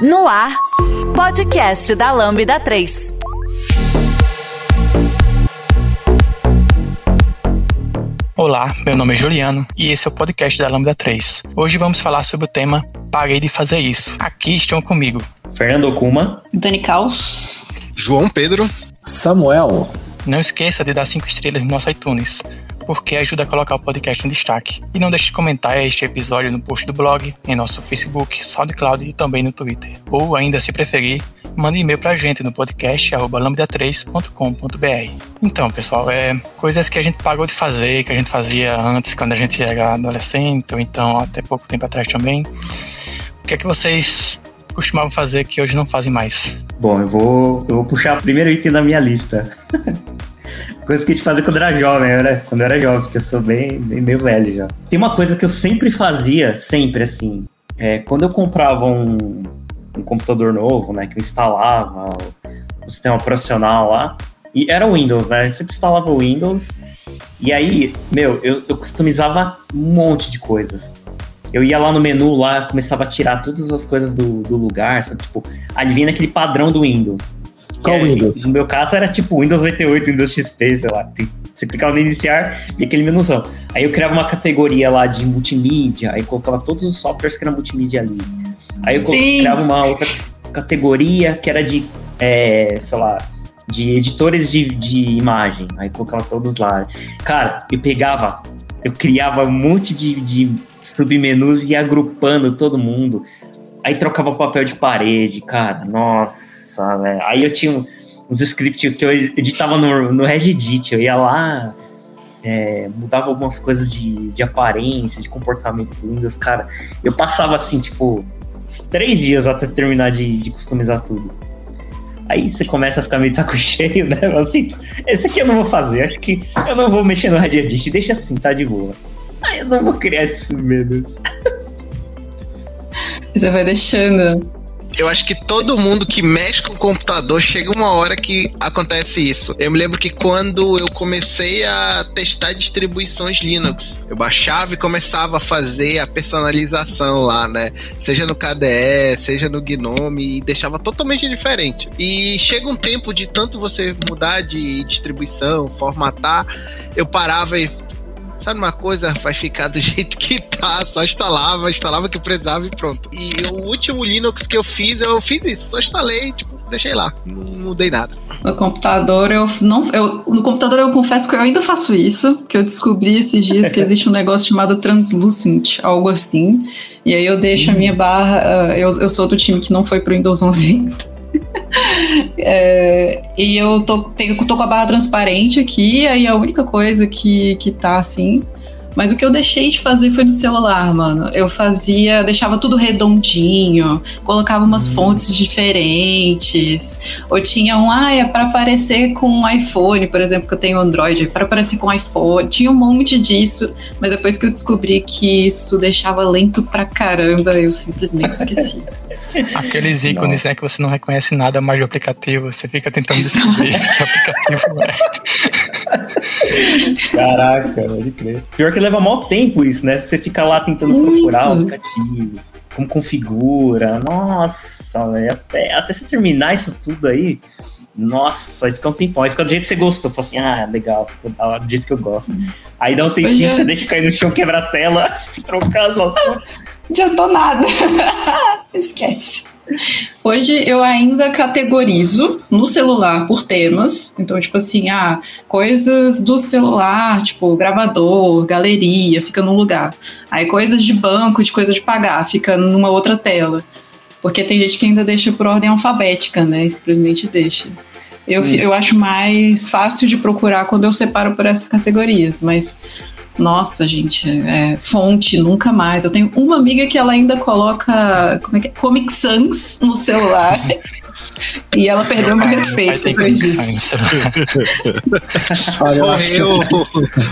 No ar, podcast da Lambda 3. Olá, meu nome é Juliano e esse é o podcast da Lambda 3. Hoje vamos falar sobre o tema Parei de fazer isso. Aqui estão comigo Fernando Okuma, Dani Caos, João Pedro, Samuel. Não esqueça de dar 5 estrelas no nosso iTunes porque ajuda a colocar o podcast em destaque. E não deixe de comentar este episódio no post do blog, em nosso Facebook, SoundCloud e também no Twitter. Ou ainda, se preferir, mande e-mail pra gente no podcast lambda3.com.br. Então, pessoal, é coisas que a gente pagou de fazer, que a gente fazia antes quando a gente era adolescente, ou então até pouco tempo atrás também. O que é que vocês costumavam fazer que hoje não fazem mais? Bom, eu vou, eu vou puxar o primeiro item da minha lista. coisa que a gente fazia quando era jovem, era, quando era jovem, porque eu sou bem, bem meio velho já. Tem uma coisa que eu sempre fazia, sempre assim, é, quando eu comprava um, um computador novo, né, que eu instalava o, sistema operacional lá, e era o Windows, né, eu sempre instalava o Windows, e aí, meu, eu, eu customizava um monte de coisas. Eu ia lá no menu, lá, começava a tirar todas as coisas do, do lugar, sabe? Tipo, adivinha aquele padrão do Windows. Qual É, Windows? No meu caso era tipo Windows 98, Windows XP, sei lá. Você clicava no iniciar e aquele menuzão. Aí eu criava uma categoria lá de multimídia, aí colocava todos os softwares que eram multimídia ali. Aí eu Sim. criava uma outra categoria que era de, é, sei lá, de editores de, de imagem. Aí colocava todos lá. Cara, eu pegava, eu criava um monte de, de submenus e ia agrupando todo mundo. Aí trocava papel de parede, cara. Nossa, velho. Aí eu tinha uns scripts que eu editava no, no Regedit. Eu ia lá, é, mudava algumas coisas de, de aparência, de comportamento do Windows, cara. Eu passava assim, tipo, uns três dias até terminar de, de customizar tudo. Aí você começa a ficar meio de saco cheio, né? Assim, esse aqui eu não vou fazer. Acho que eu não vou mexer no Regedit. Deixa assim, tá de boa. Aí eu não vou criar esses menus. você vai deixando. eu acho que todo mundo que mexe com o computador chega uma hora que acontece isso. Eu me lembro que quando eu comecei a testar distribuições Linux, eu baixava e começava a fazer a personalização lá, né? Seja no KDE, seja no Gnome, e deixava totalmente diferente. E chega um tempo de tanto você mudar de distribuição, formatar, eu parava e Sabe uma coisa? Vai ficar do jeito que tá. Só instalava, instalava o que precisava e pronto. E o último Linux que eu fiz, eu fiz isso. Só instalei, tipo, deixei lá. Não mudei nada. No computador, eu não. Eu, no computador, eu confesso que eu ainda faço isso, que eu descobri esses dias que existe um negócio chamado Translucent, algo assim. E aí eu deixo a minha barra. ah, eu, eu sou do time que não foi pro Windows 11 ainda. É, e eu tô, tenho, tô com a barra transparente aqui, aí a única coisa que, que tá assim. Mas o que eu deixei de fazer foi no celular, mano. Eu fazia, deixava tudo redondinho, colocava umas fontes diferentes. Ou tinha um, ah, é pra aparecer com um iPhone, por exemplo, que eu tenho Android, é pra aparecer com iPhone. Tinha um monte disso, mas depois que eu descobri que isso deixava lento pra caramba, eu simplesmente esqueci. Aqueles ícones, Nossa. né, que você não reconhece nada mais do aplicativo, você fica tentando descobrir que aplicativo é. Caraca, pode crer. Pior que leva mó tempo isso, né? Você fica lá tentando Muito. procurar o aplicativo, como configura. Nossa, velho. Até, até você terminar isso tudo aí. Nossa, aí fica um tempão. Aí fica do jeito que você gostou. Fala assim, ah, legal, ficou da hora, do jeito que eu gosto. Aí dá um tempinho, é- você deixa cair no chão, quebra a tela, se trocar as adiantou nada. Esquece. Hoje eu ainda categorizo no celular por temas. Então, tipo assim, ah, coisas do celular, tipo gravador, galeria, fica num lugar. Aí coisas de banco, de coisa de pagar, fica numa outra tela. Porque tem gente que ainda deixa por ordem alfabética, né? Simplesmente deixa. Eu, Isso. eu acho mais fácil de procurar quando eu separo por essas categorias, mas nossa, gente, é, fonte, nunca mais. Eu tenho uma amiga que ela ainda coloca como é que é? Comic Sans no celular. e ela perdeu meu respeito depois disso. Olha, que Morreu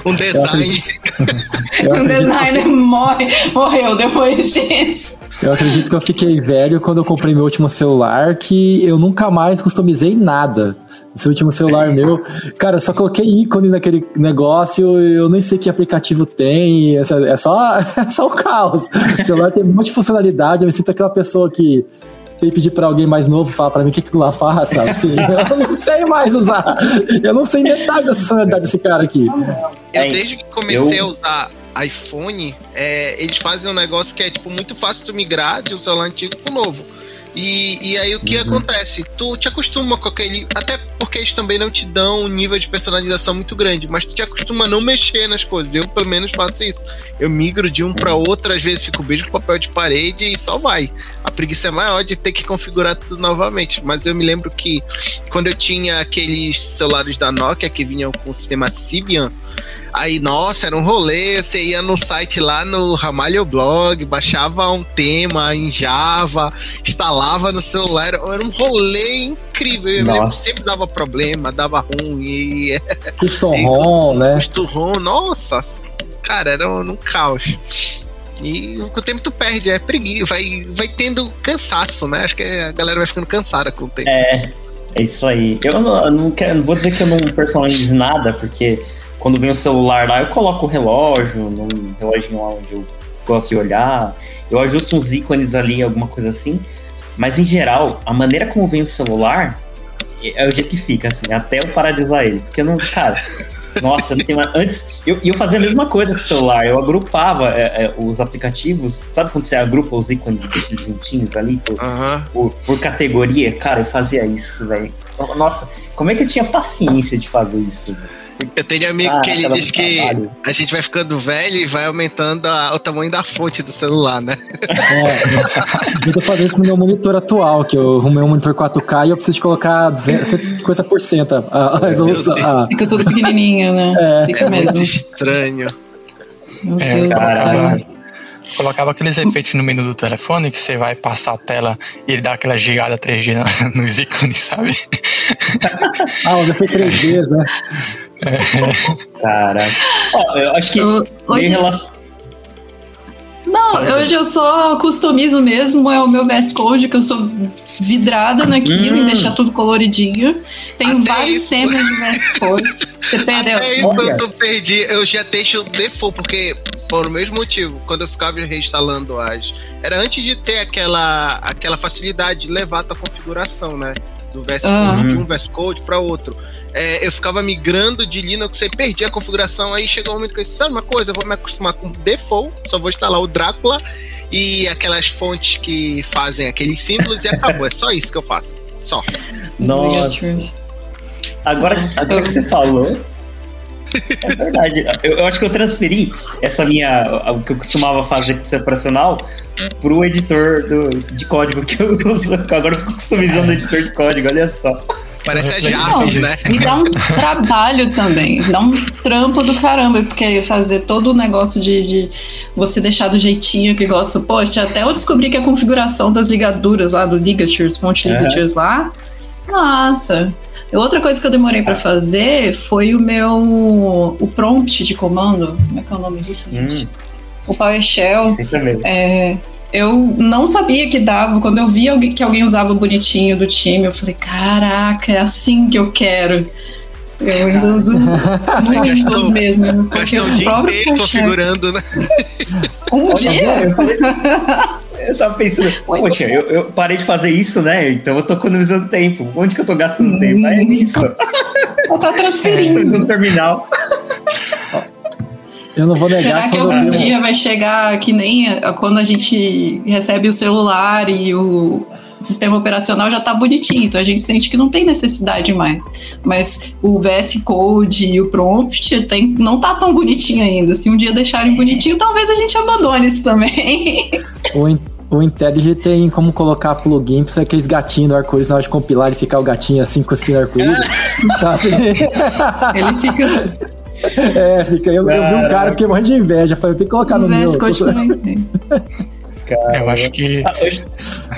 um design. acredito, designer morre, morreu depois disso. eu acredito que eu fiquei velho quando eu comprei meu último celular, que eu nunca mais customizei nada. Esse último celular meu, cara, eu só coloquei ícone naquele negócio, eu nem sei que aplicativo tem, é só, é só, é só o caos. O celular tem um monte de funcionalidade, eu me sinto aquela pessoa que tem que pedir pra alguém mais novo falar pra mim o que que lá faz, sabe? Assim, eu não sei mais usar. Eu não sei metade da funcionalidade desse cara aqui. Eu, É, desde que comecei eu- a usar iPhone, é, eles fazem um negócio que é tipo muito fácil tu migrar de um celular antigo pro novo. E, e aí o que acontece? Tu te acostuma com aquele. Até porque eles também não te dão um nível de personalização muito grande, mas tu te acostuma a não mexer nas coisas. Eu, pelo menos, faço isso. Eu migro de um pra outro, às vezes fico beijo com papel de parede e só vai. A preguiça é maior de ter que configurar tudo novamente. Mas eu me lembro que quando eu tinha aqueles celulares da Nokia que vinham com o sistema Symbian, Aí, nossa, era um rolê. Você ia no site lá no Ramalho Blog, baixava um tema em Java, instalava no celular. Era um rolê incrível. Eu me lembro que Nossa. sempre dava problema, dava ruim. E Custom ROM, né? custo ROM, nossa, cara, era um, um caos. E com o tempo tu perde, é preguiça, vai, vai tendo cansaço, né? Acho que a galera vai ficando cansada com o tempo. É, é isso aí. Eu não, eu não quero, não vou dizer que eu não personalizo nada, porque quando vem o celular lá, eu coloco o relógio, num reloginho lá onde eu gosto de olhar, eu ajusto uns ícones ali, alguma coisa assim. Mas em geral, a maneira como vem o celular é o jeito que fica, assim, até eu parar de usar ele. Porque eu não, cara, nossa, não tem mais. Antes, eu, eu fazia a mesma coisa com o celular, eu agrupava é, é, os aplicativos, sabe quando você agrupa os ícones juntinhos ali? por- por, por categoria, cara, eu fazia isso, velho. Nossa, como é que eu tinha paciência de fazer isso? velho? Eu tenho um amigo Caraca, que ele diz que trabalho. a gente vai ficando velho e vai aumentando a- o tamanho da fonte do celular, né? É, eu tô fazendo isso no meu monitor atual, que eu arrumei um monitor 4K e eu preciso colocar 200, 150% a, a resolução. a- Fica tudo pequenininho, né? É. Fica É muito mesmo. estranho. Meu É, Deus céu. Colocava aqueles efeitos no menu do telefone que você vai passar a tela e ele dá aquela gigada 3G na- nos ícones, sabe? Ah, o efeito 3D, né? Caraca. Ó, eu acho que Eu- hoje- relação. Não, hoje eu só customizo mesmo, é o meu VS Code, que eu sou vidrada naquilo, Hum. em deixar tudo coloridinho. Tenho Até vários isso. temas de VS Code. Você perdeu. Até isso Olha. eu tô perdi. Eu já deixo default, porque por o mesmo motivo, quando eu ficava reinstalando as. Era antes de ter aquela, aquela facilidade de levar a tua configuração, né? Do VS Ah. Code, de um VS Code para outro. É, eu ficava migrando de Linux e perdia a configuração. Aí chegou um momento que eu disse: sabe uma coisa? Eu vou me acostumar com default, só vou instalar o Drácula e aquelas fontes que fazem aqueles símbolos e acabou. É só isso que eu faço. Só. Nossa. Agora, agora que você falou. É verdade. Eu, eu acho que eu transferi essa minha. O que eu costumava fazer com operacional pro editor do, de código que eu uso. Agora eu fico customizando o editor de código, olha só. Parece a não, né? Me dá um trabalho também, dá um trampo do caramba, porque fazer todo o negócio de, de você deixar do jeitinho que gosta. Poxa, até eu descobri que a configuração das ligaduras lá do ligatures, fonte ligatures lá, nossa. Outra coisa que eu demorei pra fazer foi o meu o prompt de comando. Como é que é o nome disso? Hum, O PowerShell. assim também. É, eu não sabia que dava. Quando eu vi que alguém usava bonitinho do time, eu falei: caraca, é assim que eu quero. Eu ainda uso no Windows Gastou- mesmo. Gastou o o dia inteiro configurando, né? Um Olha, dia? Eu, tava pensando, poxa, eu, eu parei de fazer isso, né? Então eu tô economizando tempo. Onde que eu tô gastando tempo? É nisso. Só tá transferindo. No terminal. Eu não vou negar Será que algum vi um- dia vai chegar que nem a- quando a gente recebe o celular e o sistema operacional já tá bonitinho, então a gente sente que não tem necessidade mais. Mas o VS Code e o prompt tem, não tá tão bonitinho ainda. Se um dia deixarem bonitinho, talvez a gente abandone isso também. O, In- o IntelliJ tem como colocar plugin pra ser aqueles gatinhos do arco-íris na hora de compilar e ficar o gatinho assim cuspindo arco-íris. Sabe? Ele fica. é, fica. Eu, eu vi um cara fiquei morrendo de inveja. Falei, eu tenho que colocar no O meu. Tem. Eu acho que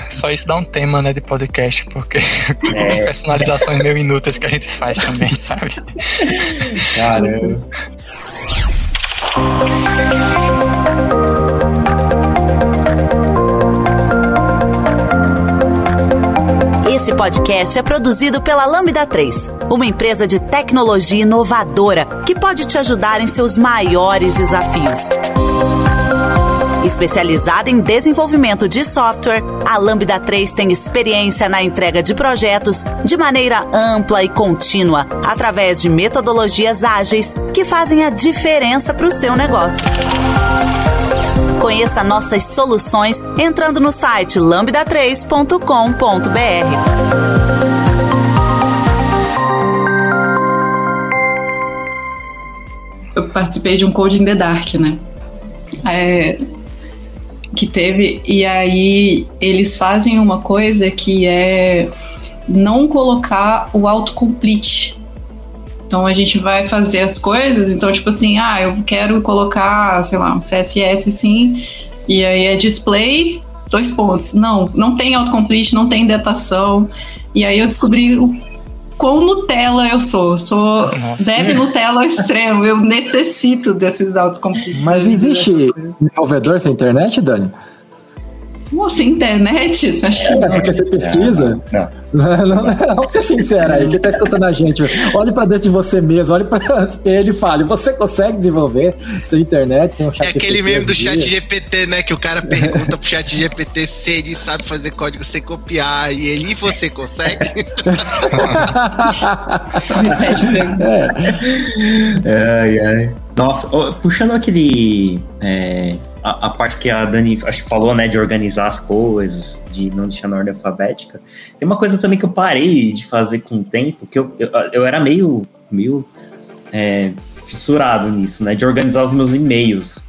só isso dá um tema, né, de podcast, porque É. as personalizações meio inúteis que a gente faz também, sabe? Caramba. Podcast é produzido pela Lambda 3, uma empresa de tecnologia inovadora que pode te ajudar em seus maiores desafios. Especializada em desenvolvimento de software, a Lambda 3 tem experiência na entrega de projetos de maneira ampla e contínua, através de metodologias ágeis que fazem a diferença para o seu negócio. Conheça nossas soluções entrando no site lambda3.com.br. eu participei de um Code in the Dark, né? É, que teve, e aí eles fazem uma coisa que é não colocar o autocomplete. Então a gente vai fazer as coisas, então tipo assim, ah, eu quero colocar, sei lá, um CSS assim, e aí é display, dois pontos. Não, não tem autocomplete, não tem datação. E aí eu descobri o quão Nutella eu sou. Eu sou Nossa. dev Nutella extremo. Eu necessito desses autocompletes. Mas existe desenvolvedor sem internet, Dani? Nossa, internet? Acho que é, porque você pesquisa. Não, não. Não, não vamos ser sincero aí, quem tá escutando a gente, olhe pra dentro de você mesmo, olhe pra espelho e fale, você consegue desenvolver sem internet, sem um chat É aquele meme do chat GPT, né, que o cara pergunta pro chat GPT se ele sabe fazer código sem copiar, e ele, você consegue? é. Ai, ai. Nossa, puxando aquele... É a, a, parte que a Dani acho que falou, né, de organizar as coisas, de não deixar na ordem alfabética. Tem uma coisa também que eu parei de fazer com o tempo, que eu, eu, eu era meio, meio é, fissurado nisso, né, de organizar os meus e-mails.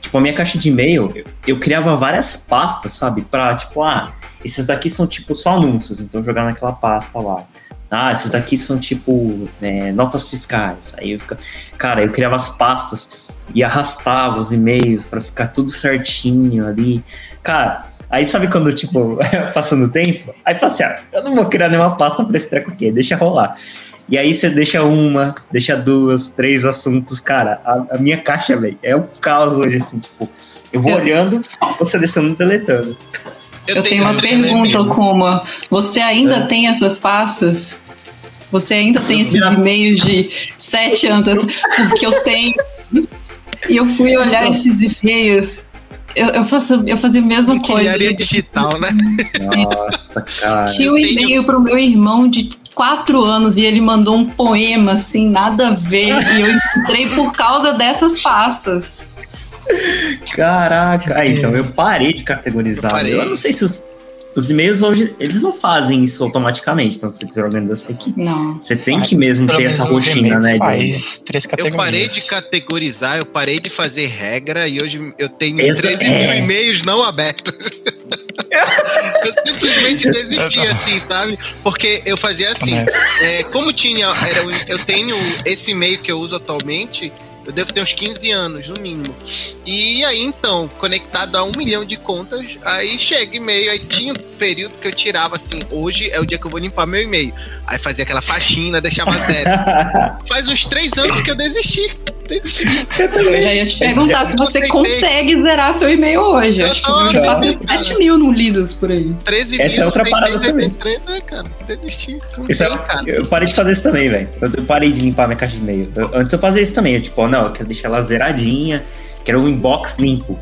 Tipo, a minha caixa de e-mail, eu, eu criava várias pastas, sabe, pra, tipo, ah, esses daqui são, tipo, só anúncios, então jogar naquela pasta lá. Ah, esses daqui são, tipo, é, notas fiscais. Aí eu fica... Cara, eu criava as pastas e arrastava os e-mails para ficar tudo certinho ali. Cara, aí sabe quando, tipo, passando o tempo? Aí fala assim, ah, eu não vou criar nenhuma pasta pra esse treco aqui, deixa rolar. E aí você deixa uma, deixa duas, três assuntos. Cara, a, a minha caixa, velho, é um caos hoje, assim, tipo, eu vou eu... olhando, você deixando e deletando. Eu, eu tenho, uma pergunta, Kuma. Você ainda é. tem essas pastas? Você ainda tem esses e-mails de sete anos? Porque eu tenho e eu fui olhar esses e-mails. Eu, eu, faço, eu fazia a mesma coisa. Engenharia digital, né? Nossa, cara. Tinha um e-mail pro meu irmão de quatro anos e ele mandou um poema, assim, nada a ver. e eu encontrei por causa dessas pastas. Caraca. Ah, então eu parei de categorizar. Eu, parei. eu não sei se os os e-mails hoje, eles não fazem isso automaticamente. Então, se você quiser organizar, você tem que. Não. Você tem que mesmo ter essa rotina, né? Faz três categorias. Eu parei de categorizar, eu parei de fazer regra e hoje eu tenho Essa 13 é. mil e-mails não abertos. eu simplesmente desisti assim, sabe? Porque eu fazia assim. É, como tinha. Era, eu tenho esse e-mail que eu uso atualmente eu devo ter uns 15 anos, no mínimo. E aí, então, conectado a um milhão de contas, aí chega e-mail, aí tinha um período que eu tirava assim, hoje é o dia que eu vou limpar meu e-mail. Aí fazia aquela faxina, deixava zero. Faz uns três anos que eu desisti. Desisti. Eu já ia te perguntar se você consegue zerar seu e-mail hoje. Eu acho que eu já faço 7 mil não lidos por aí. 13 Essa mil, é outra parada também. 13, é, cara, desisti. Isso é, cara. Eu parei de fazer isso também, velho. Eu parei de limpar minha caixa de e-mail. antes eu fazia isso também. Eu, tipo, não, eu quero deixar ela zeradinha, quero um inbox limpo.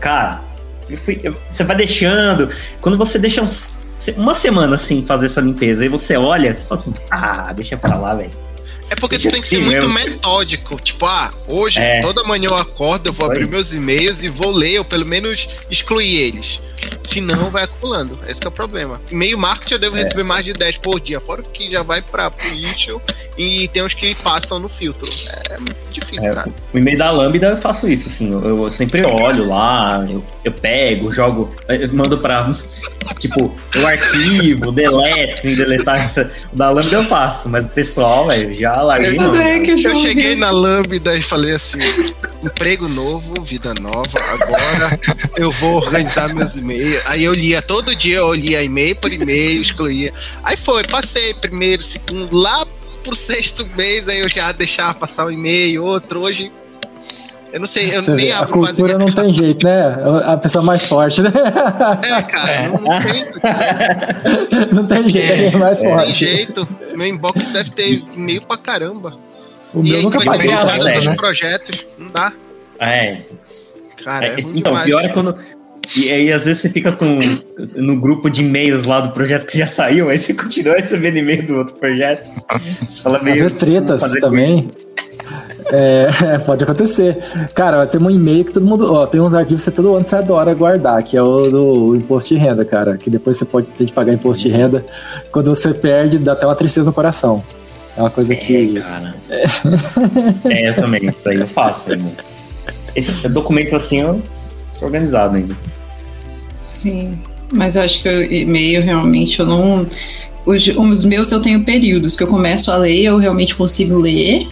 Cara, eu fui, eu, você vai deixando. Quando você deixa uns, uma semana assim fazer essa limpeza, e você olha, você fala assim, ah, deixa pra lá, velho. É porque tu tem que ser muito metódico. Tipo, ah, hoje, é. toda manhã eu acordo, eu vou Foi. abrir meus e-mails e vou ler, ou pelo menos excluir eles. Senão vai acumulando. Esse é o problema. E-mail marketing eu devo é. receber mais de 10 por dia, fora que já vai pra lixo e tem uns que passam no filtro. É muito difícil, é, cara. O e-mail da Lambda eu faço isso, assim. Eu, eu sempre olho lá, eu, eu pego, jogo, eu mando pra. Tipo, o arquivo, deleto, deletar essa. O da Lambda eu faço, mas o pessoal, velho, já larguei. Eu, eu cheguei na Lambda e falei assim: emprego novo, vida nova, agora eu vou organizar meus e-mails. Aí eu lia, todo dia eu lia e-mail por e-mail, excluía. Aí foi, passei primeiro, segundo, lá pro sexto mês, aí eu já deixava passar um e-mail, outro. Hoje eu não sei, eu Você nem abro A cultura não tem jeito, né? A pessoa mais forte, né? É, cara, é. Não, não, tem. não tem jeito, é, é mais forte. Não tem jeito. Meu inbox deve ter e-mail pra caramba. O e meu aí nunca paguei. Né? projetos, não dá. É. Cara, é, É, ruim então, demais. pior é quando. E aí, às vezes, você fica com no grupo de e-mails lá do projeto que já saiu, aí você continua recebendo e-mail do outro projeto. Você fala Às meio. vezes tretas também. É, pode acontecer. Cara, tem um e-mail que todo mundo. Ó, tem uns arquivos que você todo ano você adora guardar, que é o do imposto de renda, cara. Que depois você pode ter que pagar imposto de renda. Quando você perde, dá até uma tristeza no coração. É uma coisa É, que. cara. É, eu também, isso aí eu faço, irmão. Esses documentos assim eu sou organizado ainda. Sim. Mas eu acho que o e-mail realmente eu não. Os, os meus eu tenho períodos que eu começo a ler, eu realmente consigo ler,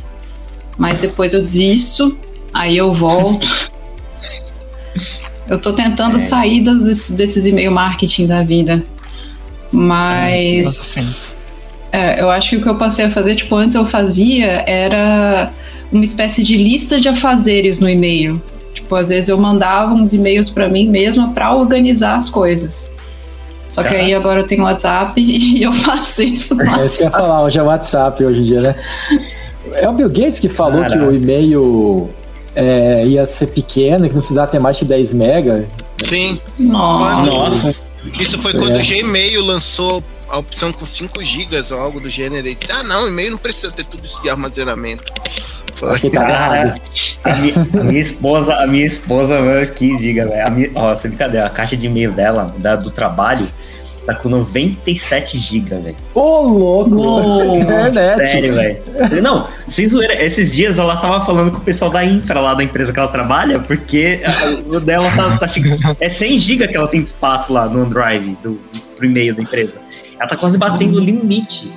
mas depois eu desisto, aí eu volto. eu tô tentando É. sair dos, desses e-mail marketing da vida. Mas. Nossa, sim. É, eu acho que o que eu passei a fazer, tipo, antes eu fazia era uma espécie de lista de afazeres no e-mail. Tipo, às vezes eu mandava uns e-mails pra mim mesma pra organizar as coisas. Só que aí agora eu tenho WhatsApp e eu faço isso. É eu ia falar, hoje é WhatsApp hoje em dia, né? É o Bill Gates que falou Caraca. que o e-mail é, ia ser pequeno, que não precisava ter mais de 10 mega. Sim. Nossa. Nossa. Isso foi quando É. o Gmail lançou a opção com 5 GB ou algo do gênero. E disse: Ah, não, e-mail não precisa ter tudo isso de armazenamento. Foi. Tá Cara, a minha, a minha esposa, a minha esposa, mano, aqui, diga, velho. Ó, sem brincadeira, a caixa de e-mail dela, da- do trabalho, tá com 97 GB, velho. Ô, louco! Internet! Sério, velho. Não, sem zoeira, esses dias ela tava falando com o pessoal da infra lá da empresa que ela trabalha, porque o dela tá, tá chegando. É 100 GB que ela tem de espaço lá no OneDrive do, pro e-mail da empresa. Ela tá quase batendo o limite.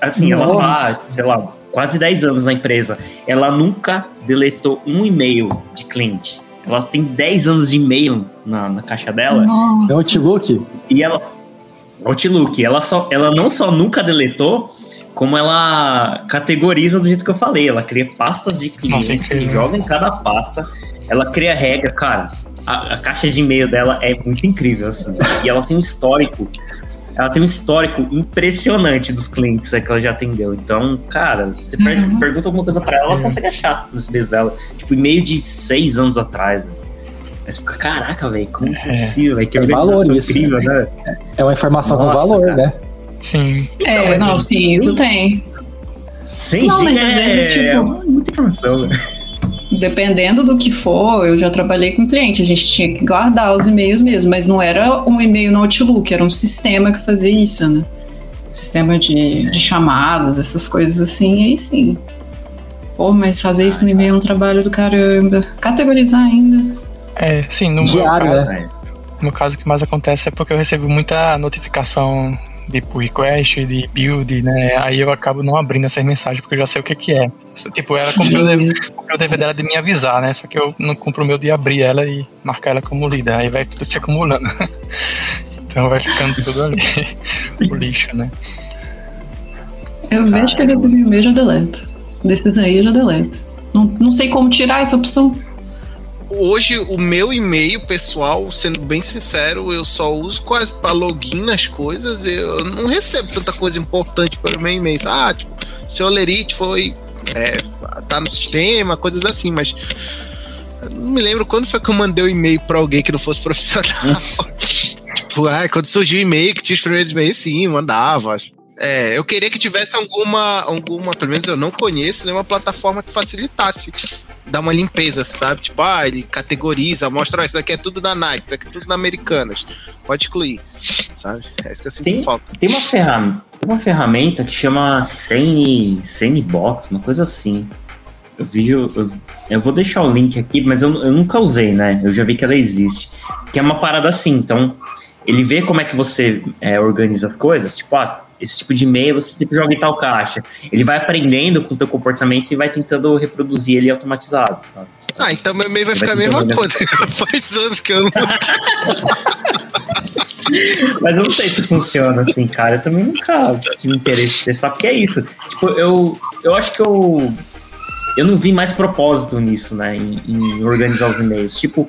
Assim, ela Nossa. tá, sei lá, quase 10 anos na empresa. Ela nunca deletou um e-mail de cliente. Ela tem 10 anos de e-mail na, na caixa dela. É Nossa. Outlook? E ela. Outlook, ela, só, ela não só nunca deletou, como ela categoriza do jeito que eu falei. Ela cria pastas de clientes Nossa, e incrível. joga em cada pasta. Ela cria regra, cara. A, a caixa de e-mail dela é muito incrível, assim. E ela tem um histórico. Ela tem um histórico impressionante dos clientes que ela já atendeu. Então, cara, você Uhum. pergunta alguma coisa pra ela, ela consegue achar nos e-mails dela. Tipo, e-mail de seis anos atrás. velho. Aí você fica, caraca, velho, como isso é É. possível, velho? Que Tem valor isso, incrível, né? É uma informação Nossa, com valor, cara. né? Sim. É, Então, não, sim, isso tem. 100 Não, mas às vezes, é, tipo- é muita informação, né? Dependendo do que for, eu já trabalhei com cliente, a gente tinha que guardar os e-mails mesmo, mas não era um e-mail no Outlook, era um sistema que fazia isso, né? Sistema de, de chamadas, essas coisas assim, aí sim. Pô, mas fazer isso no e-mail é um trabalho do caramba. Categorizar ainda. É, sim, no meu, Diário, caso, né? no meu caso, o que mais acontece é porque eu recebo muita notificação de pull request, de build, né? Aí eu acabo não abrindo essas mensagens porque eu já sei o que que é. Isso, Tipo, ela comprou o dever, dela de me avisar, né? Só que eu não compro o meu de abrir ela e marcar ela como lida. Aí vai tudo se acumulando. então vai ficando tudo ali. o lixo, né? Eu vejo que eu recebi o e-mail, já deleto. Desses aí eu já deleto. Não, não sei como tirar essa opção. Hoje, o meu e-mail pessoal, sendo bem sincero, eu só uso quase para login nas coisas. Eu não recebo tanta coisa importante para o meu e-mail. Ah, tipo, seu Lerite foi. É, tá no sistema, coisas assim, mas. Não me lembro quando foi que eu mandei um e-mail para alguém que não fosse profissional. tipo, ah, quando surgiu o e-mail que tinha os primeiros e-mails, sim, mandava. É, eu queria que tivesse alguma, alguma, pelo menos eu não conheço, nenhuma plataforma que facilitasse dar uma limpeza, sabe? Tipo, ah, ele categoriza, mostra, isso aqui é tudo da Nike, isso aqui é tudo da Americanas. Pode excluir, sabe? É isso que eu sinto Tem- falta. Tem uma ferramenta, uma ferramenta que chama Sane, Sanebox, uma coisa assim. Eu vi, eu, eu vou deixar o link aqui, mas eu, eu nunca usei, né? Eu já vi que ela existe. Que é uma parada assim, então ele vê como é que você é, organiza as coisas, tipo, ah, esse tipo de e-mail você sempre joga em tal caixa. Ele vai aprendendo com o teu comportamento e vai tentando reproduzir ele automatizado, sabe? Ah, então meu e-mail vai Vai ficar a mesma né? coisa. Faz anos que eu não. Mas eu não sei se funciona assim, cara. Eu também nunca tive interesse de testar, porque é isso. Tipo, eu, eu acho que eu. Eu não vi mais propósito nisso, né? Em, em organizar os e-mails. Tipo,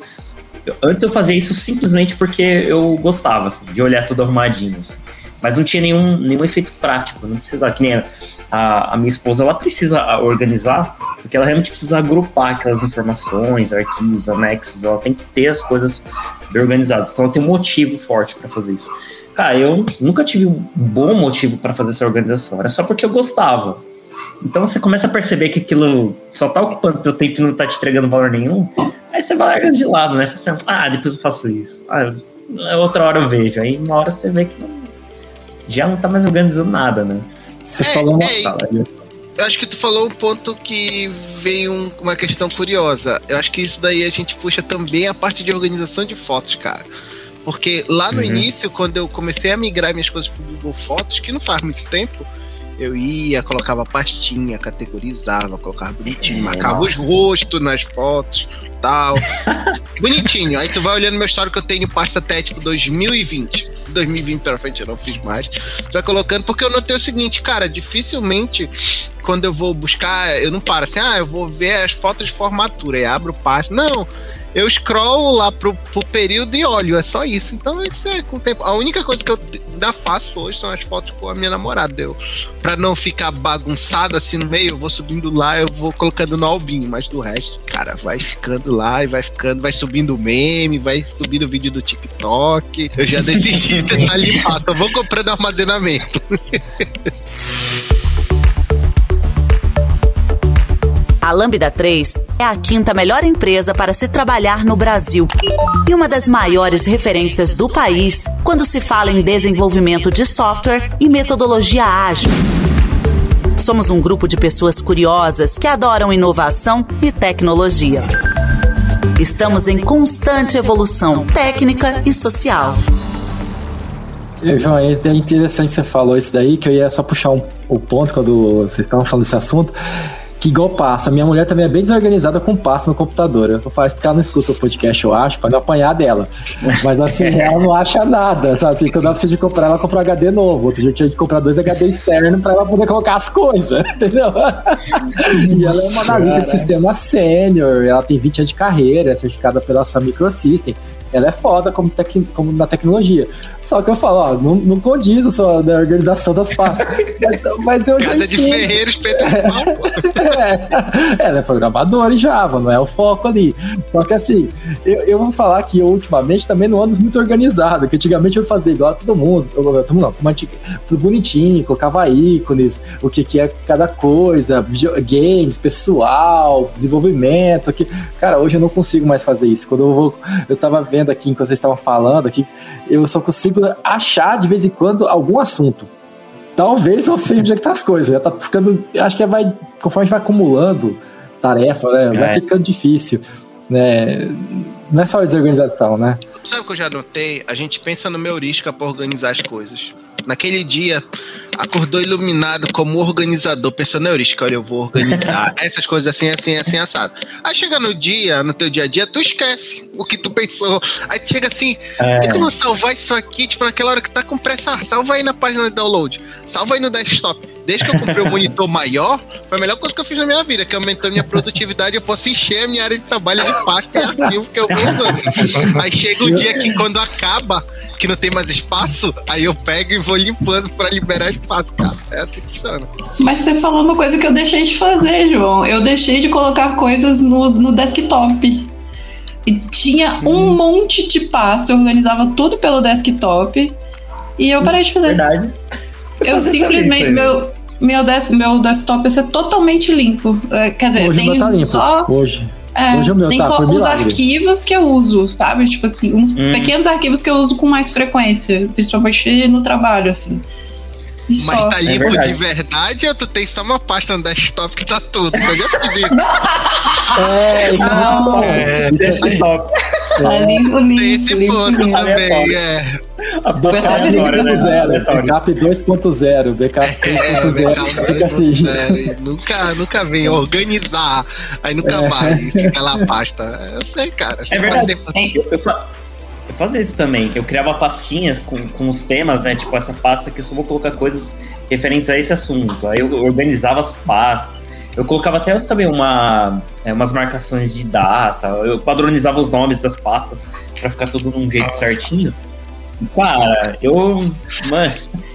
antes eu fazia isso simplesmente porque eu gostava, assim, de olhar tudo arrumadinho. assim. Mas não tinha nenhum, nenhum efeito prático, não precisava, que nem a, a minha esposa, ela precisa organizar, porque ela realmente precisa agrupar aquelas informações, arquivos, anexos, ela tem que ter as coisas bem organizadas. Então ela tem um motivo forte para fazer isso. Cara, eu nunca tive um bom motivo para fazer essa organização, era só porque eu gostava. Então você começa a perceber que aquilo só tá ocupando teu tempo e não tá te entregando valor nenhum, aí você vai largando de lado, né? Você, ah, depois eu faço isso. Ah, outra hora eu vejo. Aí uma hora você vê que não, já não tá mais organizando nada, né? Você é, falou uma é, Eu acho que tu falou um ponto que veio um, uma questão curiosa. Eu acho que isso daí a gente puxa também a parte de organização de fotos, cara. Porque lá no uhum. início, quando eu comecei a migrar minhas coisas pro Google Fotos, que não faz muito tempo, eu ia, colocava pastinha, categorizava, colocava bonitinho, é, marcava nossa. os rostos nas fotos, tal. bonitinho. Aí tu vai olhando meu histórico que eu tenho pasta até tipo 2020. 2020 pra frente eu não fiz mais. Tu vai colocando, porque eu notei o seguinte, cara, dificilmente quando eu vou buscar, eu não paro assim, ah, eu vou ver as fotos de formatura e abro pasta. Não, eu scrollo lá pro, pro período e olho, é só isso. Então isso é com o tempo. A única coisa que eu ainda faço hoje são as fotos com a minha namorada. Eu, pra não ficar bagunçado assim no meio, eu vou subindo lá, eu vou colocando no albinho, mas do resto, cara, vai ficando lá e vai ficando, vai subindo o meme, vai subindo o vídeo do TikTok. Eu já desisti de tentar limpar, só vou comprando armazenamento. A Lambda 3 é a quinta melhor empresa para se trabalhar no Brasil e uma das maiores referências do país quando se fala em desenvolvimento de software e metodologia ágil. Somos um grupo de pessoas curiosas que adoram inovação e tecnologia. Estamos em constante evolução técnica e social. João, é interessante você falou isso daí, que eu ia só puxar um, o ponto quando vocês estavam falando desse assunto que igual passa. Minha mulher também é bem desorganizada com passa no computador. Eu faço porque ela não escuta o podcast, eu acho, pra não apanhar dela. Mas assim, ela não acha nada. Sabe? Assim, quando ela precisa de comprar, ela compra um HD novo. Outro dia eu tinha de comprar dois HD externos pra ela poder colocar as coisas, entendeu? e ela é uma analista de sistema sênior, ela tem 20 anos de carreira, é certificada pela Sun Microsystem ela é foda como, tec, como na tecnologia. Só que eu falo, ó, não, não condiz a sua da organização das pastas. mas, mas eu Casa de ferreiro, espeto é, ela é programadora em Java, não é o foco ali. Só que assim, eu, eu vou falar que eu ultimamente também não ando muito organizado, que antigamente eu fazia igual a todo mundo, eu, todo mundo não, tudo bonitinho, colocava ícones, o que, que é cada coisa, games, pessoal, desenvolvimento, aqui. Cara, hoje eu não consigo mais fazer isso. Quando eu vou, eu tava vendo vendo aqui enquanto vocês estavam falando aqui, eu só consigo achar de vez em quando algum assunto. Talvez eu sei onde é que tá as coisas. Já tá ficando. Acho que vai. Conforme a gente vai acumulando tarefa, né? Vai é. ficando difícil. Né? Não é só desorganização, né? Sabe o que eu já notei? A gente pensa no meu heurística para organizar as coisas. Naquele dia, acordou iluminado como organizador, pensando na heurística, olha, eu vou organizar essas coisas assim, assim, assim, assado. Aí chega no dia, no teu dia a dia, tu esquece o que tu pensou. Aí chega assim, é. que eu vou salvar isso aqui, tipo, naquela hora que tá com pressa, salva aí na página de download, salva aí no desktop desde que eu comprei o monitor maior, foi a melhor coisa que eu fiz na minha vida, que aumentou minha produtividade, eu posso encher a minha área de trabalho de pasta e arquivo que eu vou usando. Aí chega o dia que quando acaba, que não tem mais espaço, aí eu pego e vou limpando para liberar espaço, cara. É assim que funciona. Mas você falou uma coisa que eu deixei de fazer, João. Eu deixei de colocar coisas no, no desktop. E tinha um hum. monte de pasta, eu organizava tudo pelo desktop. E eu parei de fazer. Verdade. Eu simplesmente. Meu, meu, des meu desktop ia ser totalmente limpo. É, quer dizer, Hoje tem tá limpo. só. Hoje. É, Hoje o meu tem tá, só os arquivos que eu uso, sabe? Tipo assim, uns hum. pequenos arquivos que eu uso com mais frequência, principalmente no trabalho, assim. E Mas só. tá limpo é verdade. de verdade ou tu tem só uma pasta no desktop que tá tudo? Eu já fiz isso. é, isso é muito bom. É, desktop. Tá limpo, limpo. Tem esse limpo, ponto limpo. também, é. Backup 2.0, backup 2.0, backup 3.0, fica assim. Nunca, nunca vem organizar, aí nunca é. vai, fica lá a pasta. Eu sei, cara. É verdade. Eu, eu, eu fazia isso também, eu criava pastinhas com, com os temas, né, tipo essa pasta que eu só vou colocar coisas referentes a esse assunto, aí eu organizava as pastas, eu colocava até, sabe, uma, é, umas marcações de data, eu padronizava os nomes das pastas para ficar tudo num jeito Nossa. certinho. Cara, eu. Mano,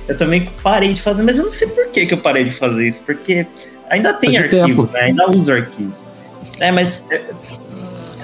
eu também parei de fazer, mas eu não sei por que, que eu parei de fazer isso, porque ainda tem Faz arquivos, tempo. né? Ainda uso arquivos. É, mas. é,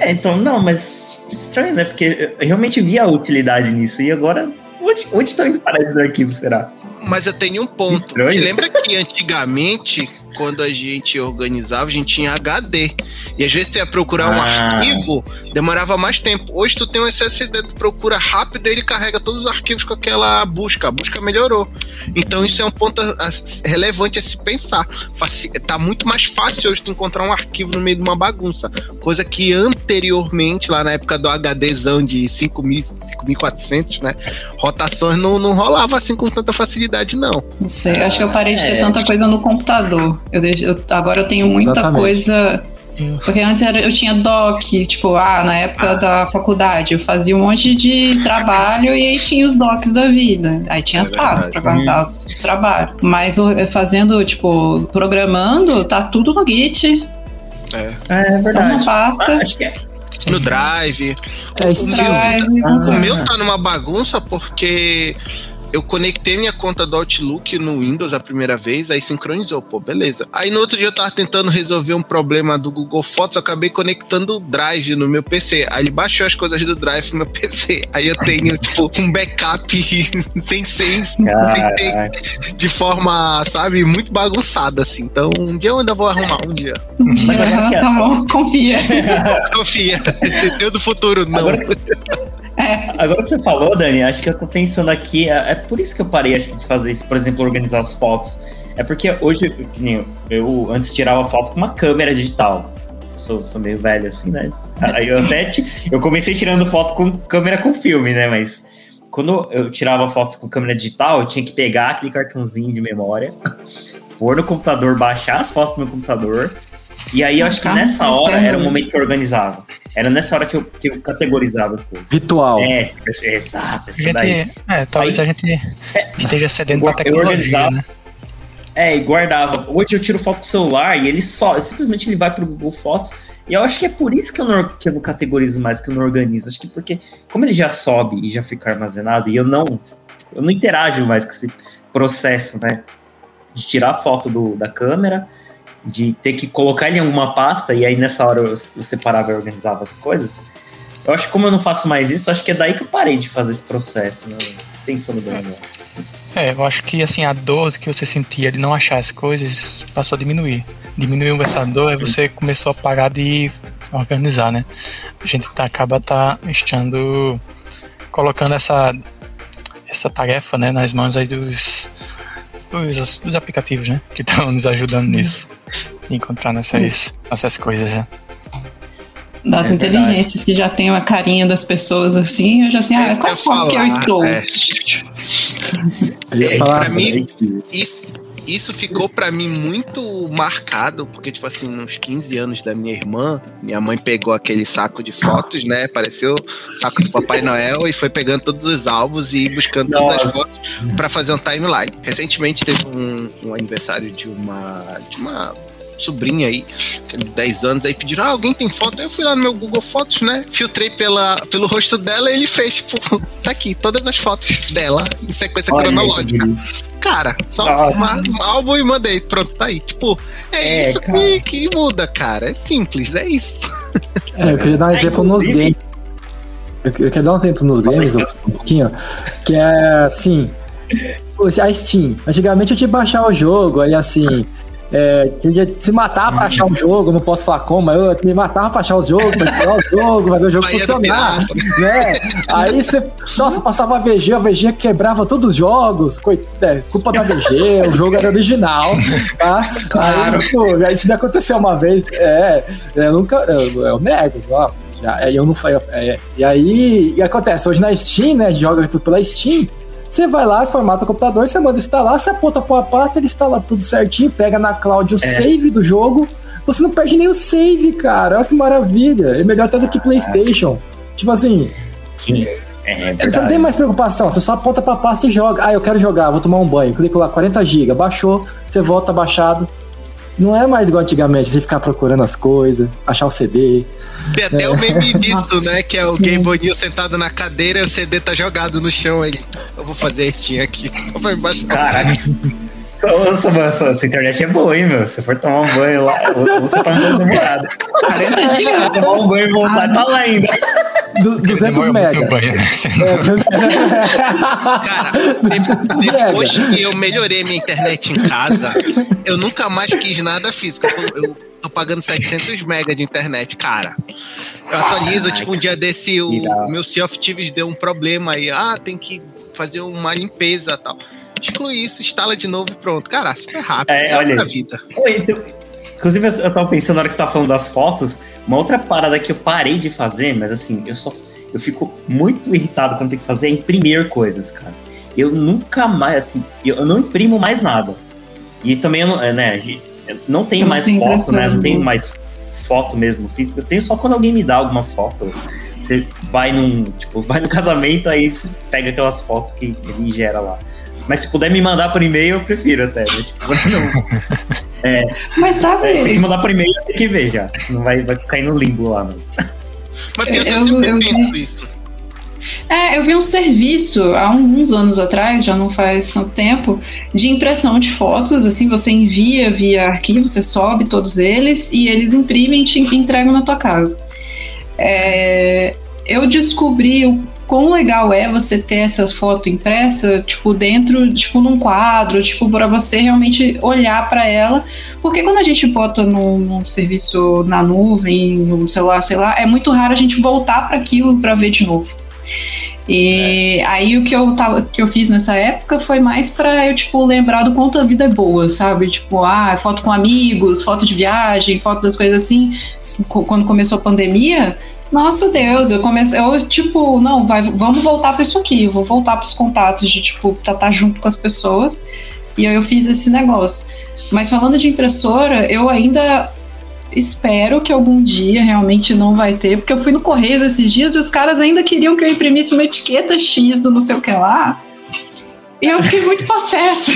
É, então, não, mas estranho, né? Porque eu realmente vi a utilidade nisso, e agora. Onde, onde estão indo parar esses arquivos, será? Mas eu tenho um ponto. Estranho. Que lembra que antigamente, quando a gente organizava, a gente tinha HD. E às vezes você ia procurar um Ah. arquivo, demorava mais tempo. Hoje tu tem um SSD, tu procura rápido e ele carrega todos os arquivos com aquela busca. A busca melhorou. Então isso é um ponto a- a- relevante a se pensar. Faci- tá muito mais fácil hoje tu encontrar um arquivo no meio de uma bagunça. Coisa que anteriormente, lá na época do HDzão de 5.000, 5.400, né? Rotações não, não rolava assim com tanta facilidade, não. Não sei, acho que eu parei de ter É. tanta coisa no computador. Eu deixo, eu- agora eu tenho muita Exatamente. coisa. Porque antes era- eu tinha doc, tipo, ah, na época da faculdade, eu fazia um monte de trabalho e aí tinha os docs da vida. Aí tinha É as pastas pra verdade. guardar os, os trabalhos. Mas o- fazendo, tipo, programando, tá tudo no Git. É. É Tá verdade. uma pasta. Ah, acho que é. No Drive. É isso. Drive. O Ah. meu tá numa bagunça porque eu conectei minha conta do Outlook no Windows a primeira vez, aí sincronizou, pô, beleza. Aí no outro dia eu tava tentando resolver um problema do Google Fotos, eu acabei conectando o Drive no meu PC. Aí ele baixou as coisas do Drive no meu PC. Aí eu tenho, tipo, um backup sem sem, sem ter, Caraca. de forma, sabe, muito bagunçada, assim. Então, um dia eu ainda vou arrumar, um dia. Mas tá bom, confia. Confia. Deus do futuro, não. Agora que, É. agora que você falou, Dani, acho que eu tô pensando aqui, é, é por isso que eu parei acho, de fazer isso, por exemplo, organizar as fotos. É porque hoje, eu, antes tirava foto com uma câmera digital. Sou, sou meio velho assim, né? Aí eu até eu comecei tirando foto com câmera com filme, né? Mas quando eu tirava fotos com câmera digital, eu tinha que pegar aquele cartãozinho de memória, pôr no computador, baixar as fotos no meu computador. E aí eu acho que Colocar nessa hora era o momento que eu organizava. Era nessa hora que eu, que eu categorizava as coisas. Ritual. É, exato, A essa gente, daí. é, talvez Aí- a gente esteja cedendo pra tecnologia, né? É, e guardava. Hoje eu tiro foto do celular e ele só, simplesmente ele vai pro Google Fotos. E eu acho que é por isso que eu, não, que eu não categorizo mais, que eu não organizo. Acho que porque, como ele já sobe e já fica armazenado, e eu não, eu não interajo mais com esse processo, né? De tirar a foto do, da câmera, de ter que colocar ele em alguma pasta, e aí nessa hora eu, eu separava e organizava as coisas. Eu acho que como eu não faço mais isso, acho que é daí que eu parei de fazer esse processo, né? Pensando bem agora. É, eu acho que assim, a dor que você sentia de não achar as coisas passou a diminuir. Diminuiu essa dor, aí você começou a parar de organizar, né? A gente tá, acaba tá estando colocando essa, essa tarefa né, nas mãos aí dos, dos, dos aplicativos, né? Que estão nos ajudando nisso. Encontrar nessas, nessas coisas, né? Das É inteligências que já tem a carinha das pessoas assim, eu já sei, É ah, que quais fotos que eu estou? é. Eu ia É, pra assim, mim- Isso, isso ficou pra mim muito marcado, porque, tipo assim, nos 15 anos da minha irmã, minha mãe pegou aquele saco de fotos, né? Pareceu saco do Papai Noel e foi pegando todos os álbuns e buscando todas as Nossa. fotos pra fazer um timeline. Recentemente teve um, um aniversário de uma. de uma sobrinha aí, que é de 10 anos, aí pediram, ah, alguém tem foto? Aí eu fui lá no meu Google Fotos, né? Filtrei pela, pelo rosto dela e ele fez, tipo, tá aqui, todas as fotos dela, em sequência Olha aí, cronológica. bonito. Cara, só uma- um álbum e mandei. Pronto, tá aí. Tipo, é, É, isso que, que muda, cara. É simples, é isso. É, eu queria dar um É, exemplo nos games. Eu, eu queria dar um exemplo nos games um, pouquinho. Que é assim. o- A Steam. Antigamente eu tinha que baixar o jogo, aí assim. É, tinha que se matar pra achar o jogo, não posso falar como, mas eu me matava pra achar os jogos, pra explorar os jogos, fazer o jogo Bahia funcionar. Né? Aí você, nossa, passava a VG, a VG quebrava todos os jogos, coi- é, culpa da VG, o jogo era original, tá? Claro. Aí, pô, isso me aconteceu uma vez, é, eu nunca, eu, eu nego, ó, já, aí eu não foi, é, e aí, e acontece, hoje na Steam, né, joga tudo pela Steam, você vai lá, formata o computador, você manda instalar, você aponta pra uma pasta, ele instala tudo certinho, pega na cloud o É. save do jogo, você não perde nem o save, cara, olha que maravilha, é melhor até do que Playstation. Tipo assim, Que- É, você não tem mais preocupação, você só aponta pra pasta e joga. Ah, eu quero jogar, vou tomar um banho, clico lá, 40 GB, baixou, você volta baixado, Não é mais igual antigamente, você ficar procurando as coisas, achar o CD. Tem até É. o meme disso, Nossa, né? Que é o sim. Game Boy sentado na cadeira e o CD tá jogado no chão. Ele, eu vou fazer este aqui, só pra embaixo. Caraca. Sua, sua internet é boa, hein, meu? Se for tomar um banho lá, ou você um banho demorado. 40 dias, tomar um banho e voltar, tá lá ainda. Du- 200 Demora muito mega. banho, né? Cara, de- depois que eu melhorei minha internet em casa, eu nunca mais quis nada físico. Eu tô, eu tô pagando 700 mega de internet, cara. Eu atualizo, Caraca. tipo, um dia desse, o meu Sea of Thieves deu um problema aí. Ah, tem que fazer uma limpeza e tal. Exclui isso, instala de novo e pronto. Cara, super rápido. É, É, olha vida. Então, Inclusive, eu tava pensando na hora que você tava falando das fotos, uma outra parada que eu parei de fazer, mas assim, eu só. Eu fico muito irritado quando tenho que fazer é imprimir coisas, cara. Eu nunca mais, assim, eu, eu não imprimo mais nada. E também eu não, é, né, eu não tenho Eu não mais tenho foto, né? Não tenho mais foto mesmo física. Eu tenho só quando alguém me dá alguma foto. Você vai num, tipo, vai no casamento, aí você pega aquelas fotos que, que ele gera lá. Mas se puder me mandar por e-mail, eu prefiro até. Né? Tipo, não, Mas sabe, é, tem que mandar por e-mail, tem que ver já. Não vai, vai cair no limbo lá, mas. Mas eu, Eu- sempre eu- penso isso. É, eu vi um serviço há uns anos atrás, já não faz tanto tempo, de impressão de fotos. Assim, você envia via arquivo, você sobe todos eles e eles imprimem e te entregam na tua casa. É, eu descobri o quão legal é você ter essa foto impressa, tipo, dentro, tipo, num quadro, tipo, para você realmente olhar para ela. Porque quando a gente bota num, num serviço na nuvem, no celular, sei lá, é muito raro a gente voltar para aquilo para ver de novo. E aí o que eu, tava, que eu fiz nessa época foi mais pra eu, tipo, lembrar do quanto a vida é boa, sabe? Tipo, ah, foto com amigos, foto de viagem, foto das coisas assim. Quando começou a pandemia, nossa Deus, eu comecei, eu, tipo, não, vai, vamos voltar pra isso aqui, eu vou voltar pros contatos de, tipo, estar junto com as pessoas. E aí eu fiz esse negócio. Mas falando de impressora, eu ainda espero que algum dia realmente não vai ter, porque eu fui no Correios esses dias e os caras ainda queriam que eu imprimisse uma etiqueta X do não sei o que lá. E eu fiquei muito possessa.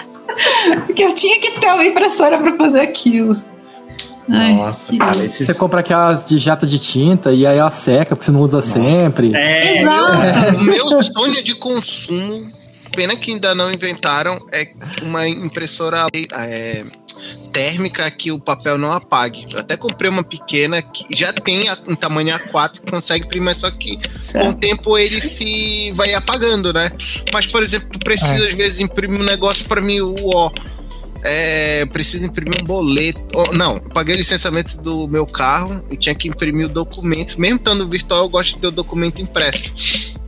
porque eu tinha que ter uma impressora para fazer aquilo. Ai, Nossa, que cara, esses. Você compra aquelas de jato de tinta e aí ela seca, porque você não usa sempre. É, Exato. O meu sonho de consumo, pena que ainda não inventaram, é uma impressora é, térmica que o papel não apague. Eu até comprei uma pequena que já tem a- em tamanho A4 que consegue imprimir, só que com o Certo. tempo ele se vai apagando, né? Mas, por exemplo, tu precisa às vezes imprimir um negócio pra mim, o ó. É, preciso imprimir um boleto. Ó, Não, eu paguei o licenciamento do meu carro e tinha que imprimir o documento. Mesmo estando virtual, eu gosto de ter o documento impresso.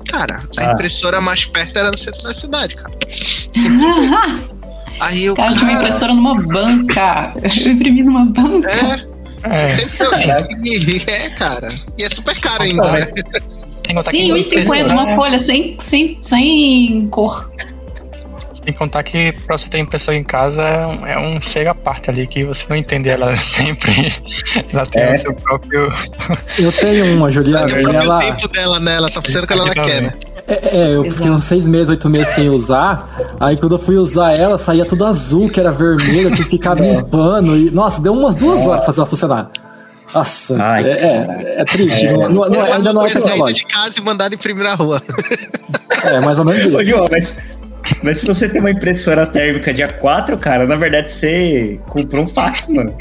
Cara, a Ah. impressora mais perto era no centro da cidade, cara. Aí eu, Cara, tinha uma cara, impressora numa banca. Eu imprimi numa banca. é, É, sempre eu É, cara. E é super caro ainda, né? tem que contar Sim, que 1,50, impressora- uma folha sem, sem, sem cor. Sem contar que pra você ter impressora em casa é um, é um ser à parte ali, que você não entende ela sempre. ela tem É. o seu próprio. Eu tenho uma, Juliana, Tem o próprio ela. tempo dela nela, só precisa que ela não quer, né? É, é, eu fiquei Exato. uns seis meses, oito meses sem usar. Aí quando eu fui usar ela, saía tudo azul, que era vermelho, eu tinha que ficar limpando. E, nossa, deu umas duas horas pra fazer ela funcionar. Nossa, Ai, é, é, é triste. É. Não, não- não- Ou ainda não é tecnológico. de casa e mandado imprimir na rua. É, mais ou menos Ô, isso. João, mas, mas se você tem uma impressora térmica de A4, cara, na verdade você comprou um fax, mano.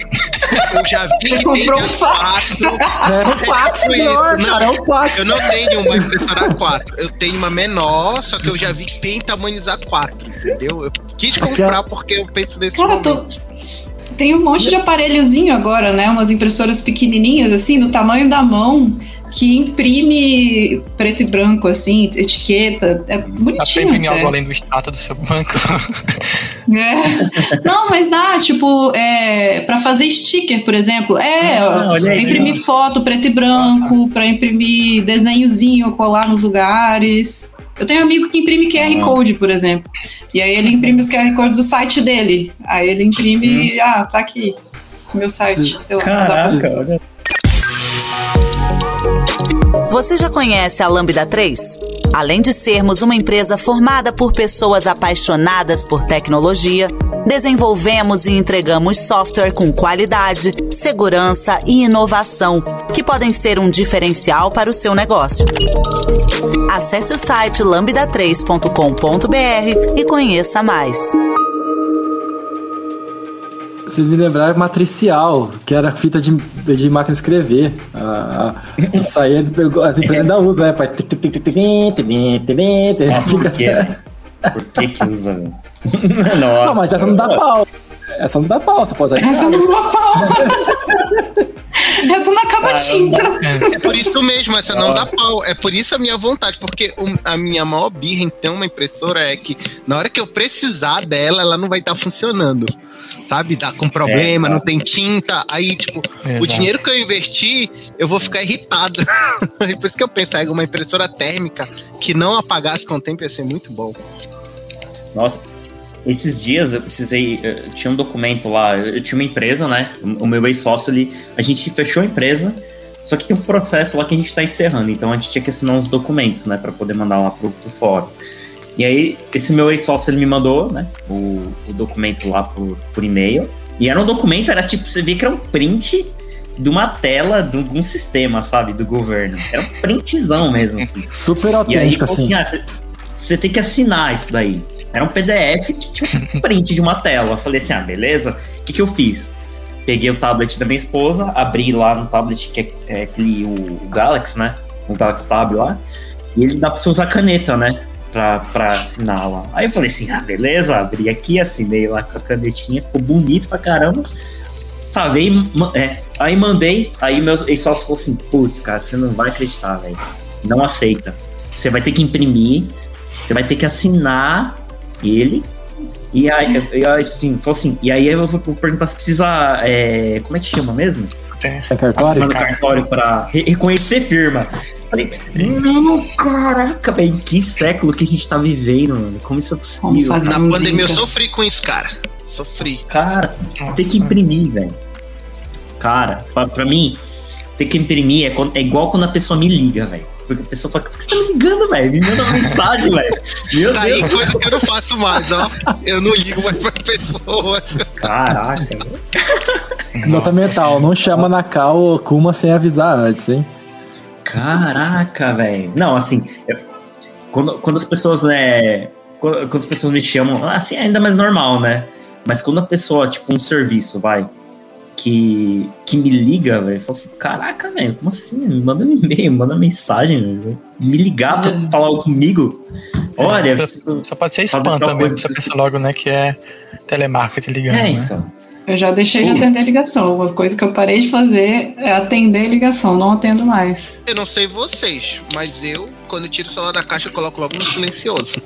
Eu já vi tem comprou um fax. A4. É um fax, senhor, isso. cara, é um fax. Eu não tenho uma impressora A4. Eu tenho uma menor, só que eu já vi que tem tamanhos A4, entendeu? Eu quis comprar porque eu penso nesse Cara, tô- momento. Tem um monte de aparelhozinho agora, né? Umas impressoras pequenininhas, assim, do tamanho da mão, que imprime preto e branco, assim, etiqueta. É Dá pra bonitinho. imprimir até. algo além do status do seu banco. É. Não, mas dá, tipo, é, para fazer sticker, por exemplo. É, Ah, aí, imprimir foto preto e branco, para imprimir desenhozinho, colar nos lugares. Eu tenho um amigo que imprime QR Ah. Code, por exemplo. E aí ele imprime os QR Codes do site dele. Aí ele imprime, ah, tá aqui. O meu site, sei lá. Caraca, olha. Você já conhece a Lambda 3? Além de sermos uma empresa formada por pessoas apaixonadas por tecnologia, desenvolvemos e entregamos software com qualidade, segurança e inovação, que podem ser um diferencial para o seu negócio. Acesse o site lambda3.com.br e conheça mais. Vocês me lembraram matricial, que era fita de, de máquina de escrever. Ah, ah, saía, as empresas ainda usam, né? Nossa, por que, por que que usa, velho? Não, mas essa não dá pau. Essa não dá pau, você pode usar. Essa não dá pau. Essa não acaba tinta. É por isso mesmo, essa não dá pau. É por isso a minha vontade, porque o- a minha maior birra em ter uma impressora é que na hora que eu precisar dela, ela não vai estar funcionando. Sabe? Dá com problema, É, não tem tinta. Aí, tipo, o Exato. dinheiro que eu investi, eu vou ficar irritado. por isso que eu penso, é uma impressora térmica que não apagasse com o tempo ia ser muito bom. Nossa, esses dias eu precisei. Eu tinha um documento lá, eu tinha uma empresa, né? O meu ex-sócio ali, a gente fechou a empresa, só que tem um processo lá que a gente tá encerrando, então a gente tinha que assinar uns documentos, né, Pra poder mandar lá pro, pro fórum. E aí, esse meu ex-sócio ele me mandou, né, o, o documento lá por, por e-mail. E era um documento, era tipo, você via que era um print de uma tela de algum sistema, sabe, do governo. Era um printzão mesmo, assim. Super autêntico, assim. assim, ah, você tem que assinar isso daí. Era um PDF que tinha um print de uma tela. Eu falei assim, ah, beleza. O que, que eu fiz? Peguei o tablet da minha esposa, abri lá no tablet, que é, é aquele, o, o Galaxy, né? O Galaxy Tab lá. E ele dá pra você usar caneta, né? Pra, pra assinar lá. Aí eu falei assim, ah, beleza. Abri aqui, assinei lá com a canetinha. Ficou bonito pra caramba. Salvei, ma- é, aí mandei. Aí meu ex-sócio falou assim, putz, cara, você não vai acreditar, velho. Não aceita. Você vai ter que imprimir, você vai ter que assinar ele. E aí, eu, assim, falou assim, e aí eu vou perguntar se precisa. é, como é que chama mesmo? Tem. É cartório? No cartório pra re- reconhecer firma. Falei, não, caraca, velho, que século que a gente tá vivendo, mano. Como isso é possível? Na pandemia eu sofri com isso, cara. Sofri. Cara, Nossa. tem que imprimir, velho. Cara, pra, pra mim, ter que imprimir é, quando- é igual quando a pessoa me liga, velho. Porque a pessoa fala, por que você tá me ligando, velho? Me manda uma mensagem, velho. Meu Tá aí Deus. coisa que eu não faço mais, ó. Eu não ligo mais pra pessoa. Caraca, velho. Nota mental, não chama na cal ou Kuma sem avisar antes, hein? Caraca, velho. Não, assim, eu- quando, quando as pessoas, né. Quando, quando as pessoas me chamam, assim, é ainda mais normal, né? Mas quando a pessoa, tipo, um serviço, vai, que, que me liga, velho, fala assim, caraca, velho, como assim? Me manda um e-mail, manda mensagem, velho. Me ligar pra É. falar comigo. Olha, eu só- pode ser spam também, você que- pensa logo, né, que é telemarketing ligando, É, né? então. Eu já deixei de atender ligação. Uma coisa que eu parei de fazer é atender ligação, não atendo mais. Eu não sei vocês, mas eu, quando eu tiro o celular da caixa, eu coloco logo no silencioso.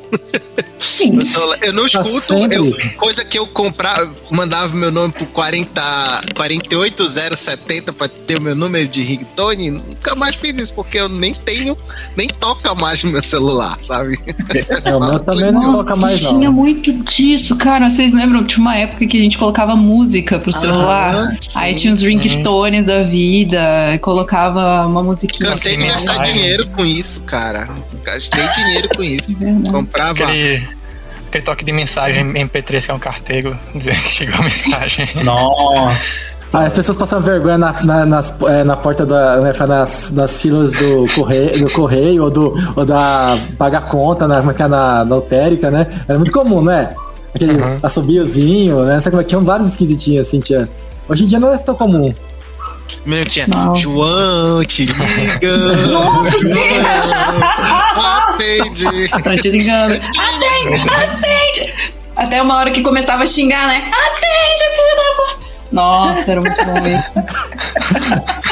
Sim. Eu não Tá escuto, eu- coisa que eu comprava, mandava meu nome pro 40, 48070 pra ter o meu número de ringtone, nunca mais fiz isso, porque eu nem tenho, nem toca mais no meu celular, sabe? É, o meu também não Nossa, toca mais, tinha não. muito disso, cara. Vocês lembram? Tinha uma época que a gente colocava música pro celular. Aham, sim, Aí tinha os sim. ringtones da vida, colocava uma musiquinha. Cansei de gastar dinheiro com isso, cara. Gastei dinheiro com isso. É. Comprava. Aquele, aquele toque de mensagem MP3 que é um cartego, dizendo que chegou a mensagem. Nossa. Ah, as pessoas passam vergonha na, na, nas, é, na porta da. né, nas, nas filas do correio, do correio ou, do, ou da pagar conta na, como é é, na, na lotérica, né? Era muito comum, né? Aquele Uhum. assobiozinho, né? Sabe como é que tinham vários esquisitinhos assim, tinha. Hoje em dia não é tão comum. Menino tinha Não. João, te liga. Nossa atende. Tá te ligando. Atende, atende! Até uma hora que começava a xingar, né? Atende, filho da puta! Nossa, era muito bom isso.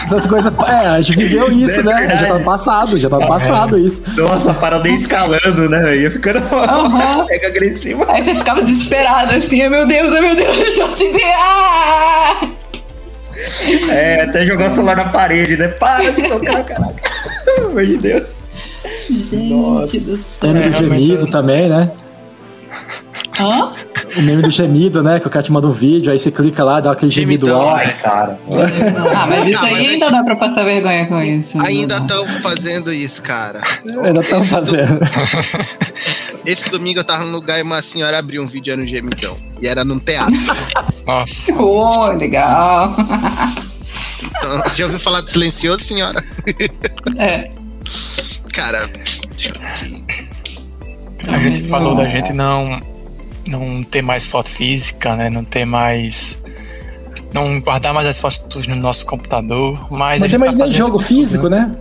Essas coisas. É, a gente viveu isso, É né? Já tava passado, já tava passado isso. Nossa, a parada ia escalando, né? Ia ficando Aham. mega agressivo. Aí você ficava desesperado assim, ai meu Deus, meu Deus, deixa eu atender! Ah! É, até jogar o celular na parede, né? Para de tocar, caraca. Pelo amor de Deus. Gente Nossa. do céu. Tendo É, realmente, gemido é. também, né? Hã? o meme do gemido, né? Que o cara te manda um vídeo, aí você clica lá, dá aquele gemido ó. Ai, cara. Ah, mas isso Não, aí mas ainda é dá pra passar vergonha com isso. Ainda estão fazendo isso, cara. Ainda estão fazendo. Esse domingo eu tava no lugar e uma senhora abriu um vídeo era no gemidão. E era num teatro. Nossa. Pô, legal. Então, já ouviu falar do silencioso, senhora? É. Cara, deixa eu aqui. A gente falou da gente não, não ter mais foto física, né? Não ter mais. Não guardar mais as fotos no nosso computador. Mas, a Mas gente tem mais tá jogo com tudo, físico, né?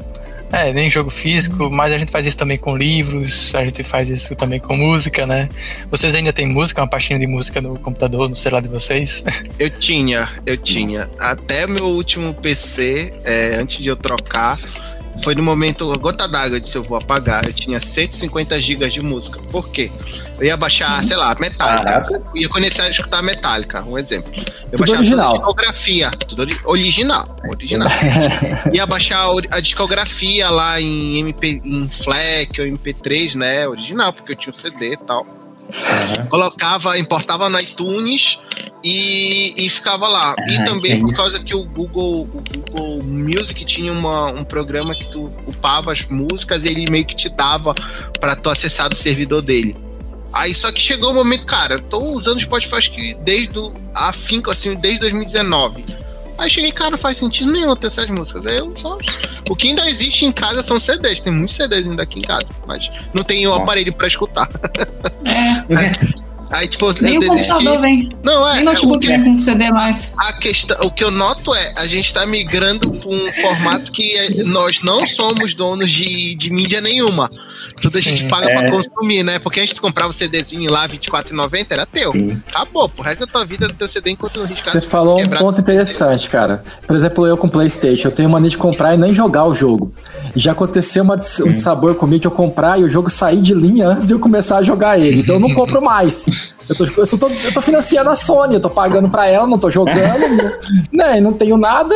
É, nem jogo físico, mas a gente faz isso também com livros, a gente faz isso também com música, né? Vocês ainda têm música, uma pastinha de música no computador, no celular de vocês? Eu tinha, eu tinha. Até meu último PC, é, antes de eu trocar, foi no momento, a gota d'água, eu disse, eu vou apagar. Eu tinha 150 GB de música. Por quê? Eu ia baixar, sei lá, Metallica. Ia começar a escutar Metallica, um exemplo. Eu Tudo baixava original. a discografia. Tudo ori- original. Original. ia baixar a discografia lá em MP, em FLAC ou MP3, né? Original, porque eu tinha um CD e tal colocava, importava no iTunes e, e ficava lá. Ah, e também por causa que o Google, o Google Music tinha uma, um programa que tu upava as músicas e ele meio que te dava para tu acessar do servidor dele. Aí só que chegou o momento, cara, eu tô usando o Spotify acho que desde o afinco assim, desde 2019. Aí cheguei, cara, não faz sentido nenhum ter essas músicas. Aí eu só. O que ainda existe em casa são CDs. Tem muitos CDs ainda aqui em casa. Mas não tem o aparelho pra escutar. É, Aí, tipo, nem eu o desisti. computador vem. Não, é. Nem é o, notebook que, vem com CD mais. a questão, o que eu noto é a gente tá migrando pra um formato que é- nós não somos donos de, de mídia nenhuma. Tudo a gente Sim, paga é. pra consumir, né? Porque antes tu comprava o CDzinho lá, R$24,90, era teu. Sim. Acabou, pro resto da tua vida do teu CD enquanto não riscar. Você falou um ponto interessante, cara. Por exemplo, eu com PlayStation, eu tenho mania de comprar e nem jogar o jogo. Já aconteceu uma, um sabor comigo de eu comprar e o jogo sair de linha antes de eu começar a jogar ele. Então eu não compro mais. Eu tô, eu tô, eu tô financiando a Sony, eu tô pagando pra ela, não tô jogando, né? Não tenho nada.